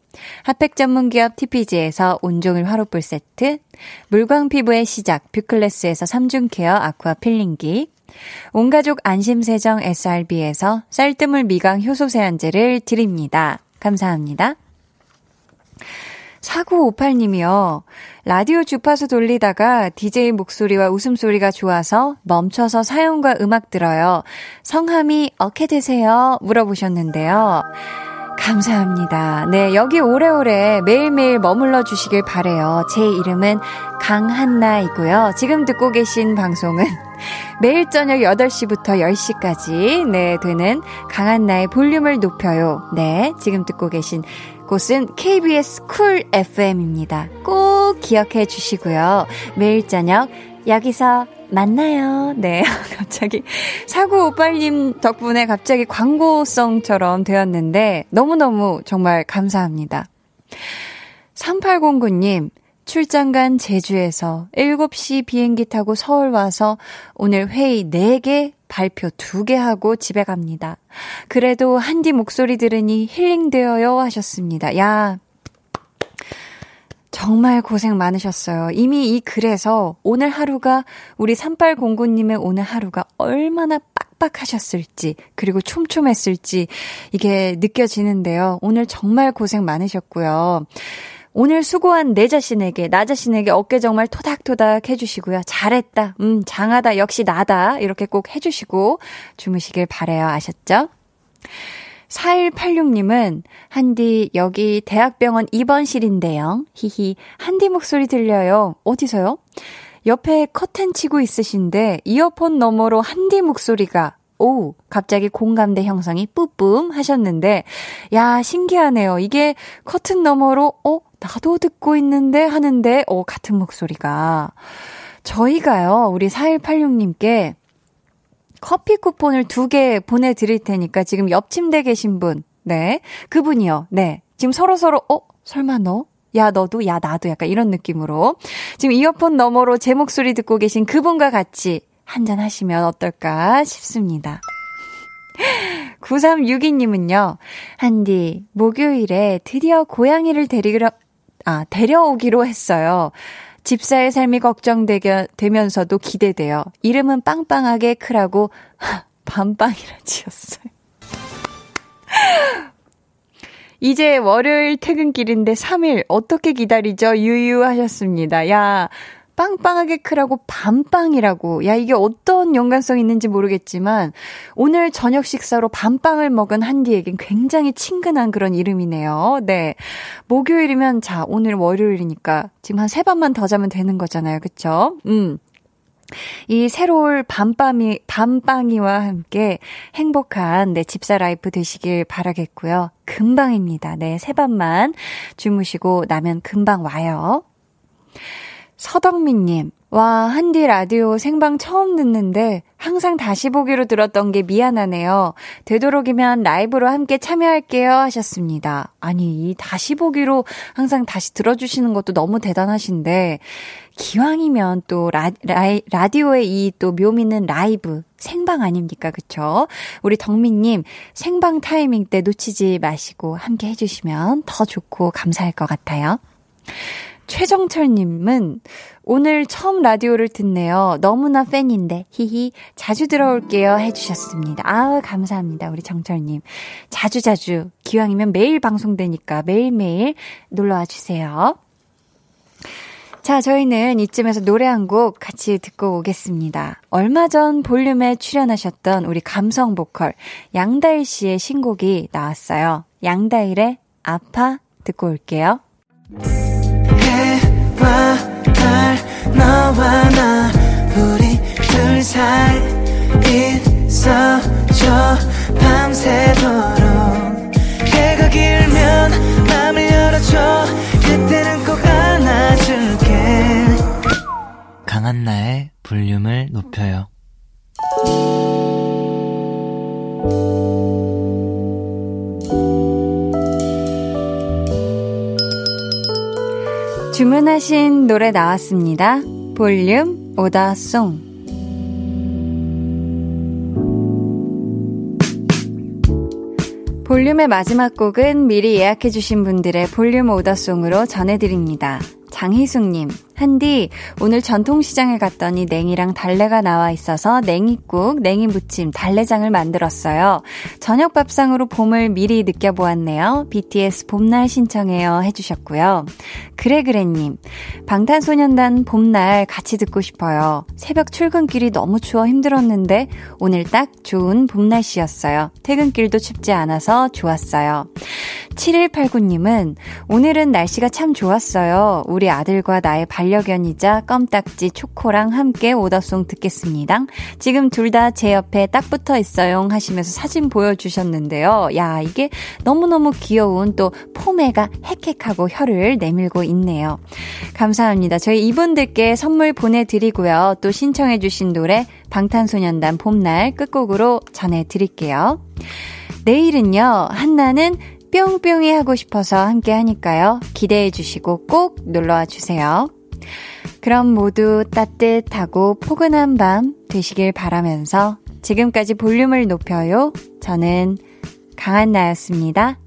핫팩 전문 기업 TPG에서 온종일 화롯불 세트, 물광 피부의 시작 뷰클래스에서 3중 케어 아쿠아 필링기, 온가족 안심세정 SRB에서 쌀뜨물 미강 효소 세안제를 드립니다. 감사합니다. 4958님이요. 라디오 주파수 돌리다가 DJ 목소리와 웃음소리가 좋아서 멈춰서 사연과 음악 들어요. 성함이 어떻게 되세요? 물어보셨는데요. 감사합니다. 네, 여기 오래오래 매일매일 머물러 주시길 바래요. 제 이름은 강한나이고요. 지금 듣고 계신 방송은 (laughs) 매일 저녁 8시부터 10시까지 네, 되는 강한나의 볼륨을 높여요. 네, 지금 듣고 계신 곳은 KBS 쿨 FM입니다. 꼭 기억해 주시고요. 매일 저녁 여기서 만나요. 네. (laughs) 갑자기 사구오팔님 덕분에 갑자기 광고성처럼 되었는데 너무너무 정말 감사합니다. 3809님, 출장 간 제주에서 7시 비행기 타고 서울 와서 오늘 회의 4개, 발표 2개 하고 집에 갑니다. 그래도 한디 목소리 들으니 힐링되어요 하셨습니다. 야, 정말 고생 많으셨어요. 이미 이 글에서 오늘 하루가 우리 3809님의 오늘 하루가 얼마나 빡빡하셨을지 그리고 촘촘했을지 이게 느껴지는데요. 오늘 정말 고생 많으셨고요. 오늘 수고한 내 자신에게, 나 자신에게 어깨 정말 토닥토닥 해주시고요. 잘했다. 음, 장하다. 역시 나다. 이렇게 꼭 해주시고 주무시길 바래요. 아셨죠? 4186님은, 한디, 여기 대학병원 입원실인데요. 히히, 한디 목소리 들려요. 어디서요? 옆에 커튼 치고 있으신데, 이어폰 너머로 한디 목소리가, 오, 갑자기 공감대 형성이 뿌뿜 하셨는데, 야, 신기하네요. 이게 커튼 너머로, 어, 나도 듣고 있는데 하는데, 어, 같은 목소리가. 저희가요, 우리 4186님께 커피 쿠폰을 두 개 보내드릴 테니까 지금 옆 침대 계신 분, 네. 그분이요. 네. 지금 서로 서로, 어? 설마 너? 야, 너도? 야, 나도? 약간 이런 느낌으로. 지금 이어폰 너머로 제 목소리 듣고 계신 그분과 같이 한잔 하시면 어떨까 싶습니다. (laughs) 9362님은요, 한디, 목요일에 드디어 고양이를 데리러, 아, 데려오기로 했어요. 집사의 삶이 걱정되면서도 기대돼요. 이름은 빵빵하게 크라고 (laughs) 밤빵이라 지었어요. (laughs) 이제 월요일 퇴근길인데 3일 어떻게 기다리죠? 유유하셨습니다. 야, 빵빵하게 크라고 밤빵이라고. 야, 이게 어떤 연관성이 있는지 모르겠지만, 오늘 저녁 식사로 밤빵을 먹은 한디에겐 굉장히 친근한 그런 이름이네요. 네. 목요일이면, 자, 오늘 월요일이니까 지금 한세 번만 더 자면 되는 거잖아요. 그쵸? 음. 이 새로울 밤밤이, 밤빵이와 함께 행복한 네, 집사 라이프 되시길 바라겠고요. 금방입니다. 네, 새 밤만 주무시고 나면 금방 와요. 서덕민님, 와, 한디 라디오 생방 처음 듣는데 항상 다시 보기로 들었던 게 미안하네요. 되도록이면 라이브로 함께 참여할게요 하셨습니다. 아니, 이 다시 보기로 항상 다시 들어주시는 것도 너무 대단하신데, 기왕이면 또 라, 라, 라디오의 이 또 묘미는 라이브, 생방 아닙니까? 그쵸? 우리 덕민님, 생방 타이밍 때 놓치지 마시고 함께 해주시면 더 좋고 감사할 것 같아요. 최정철님은 오늘 처음 라디오를 듣네요. 너무나 팬인데, 히히, 자주 들어올게요. 해주셨습니다. 아우, 감사합니다. 우리 정철님. 자주자주, 기왕이면 매일 방송되니까 매일매일 놀러와 주세요. 자, 저희는 이쯤에서 노래 한 곡 같이 듣고 오겠습니다. 얼마 전 볼륨에 출연하셨던 우리 감성 보컬 양다일 씨의 신곡이 나왔어요. 양다일의 아파 듣고 올게요. 너와 나 우리 둘 사이 있어줘. 밤새도록 해가 길면 맘을 열어줘. 그때는 꼭 안아줄게. 강한나의 볼륨을 높여요. 주문하신 노래 나왔습니다. 볼륨 오다송. 볼륨의 마지막 곡은 미리 예약해주신 분들의 볼륨 오더송으로 전해드립니다. 장희숙님, 한디, 오늘 전통시장에 갔더니 냉이랑 달래가 나와 있어서 냉이국, 냉이무침, 달래장을 만들었어요. 저녁 밥상으로 봄을 미리 느껴보았네요. BTS 봄날 신청해요 해주셨고요. 그래그래님, 방탄소년단 봄날 같이 듣고 싶어요. 새벽 출근길이 너무 추워 힘들었는데 오늘 딱 좋은 봄 날씨였어요. 퇴근길도 춥지 않아서 좋았어요. 7189님은 오늘은 날씨가 참 좋았어요. 우리 아들과 나의 반려견이자 껌딱지 초코랑 함께 오더송 듣겠습니다. 지금 둘 다 제 옆에 딱 붙어 있어요 하시면서 사진 보여주셨는데요. 야, 이게 너무너무 귀여운 또 포메가 헥헥하고 혀를 내밀고 있네요. 감사합니다. 저희 이분들께 선물 보내드리고요. 또 신청해주신 노래 방탄소년단 봄날 끝곡으로 전해드릴게요. 내일은요, 한나는 뿅뿅이 하고 싶어서 함께 하니까요. 기대해 주시고 꼭 놀러와 주세요. 그럼 모두 따뜻하고 포근한 밤 되시길 바라면서 지금까지 볼륨을 높여요. 저는 강한나였습니다.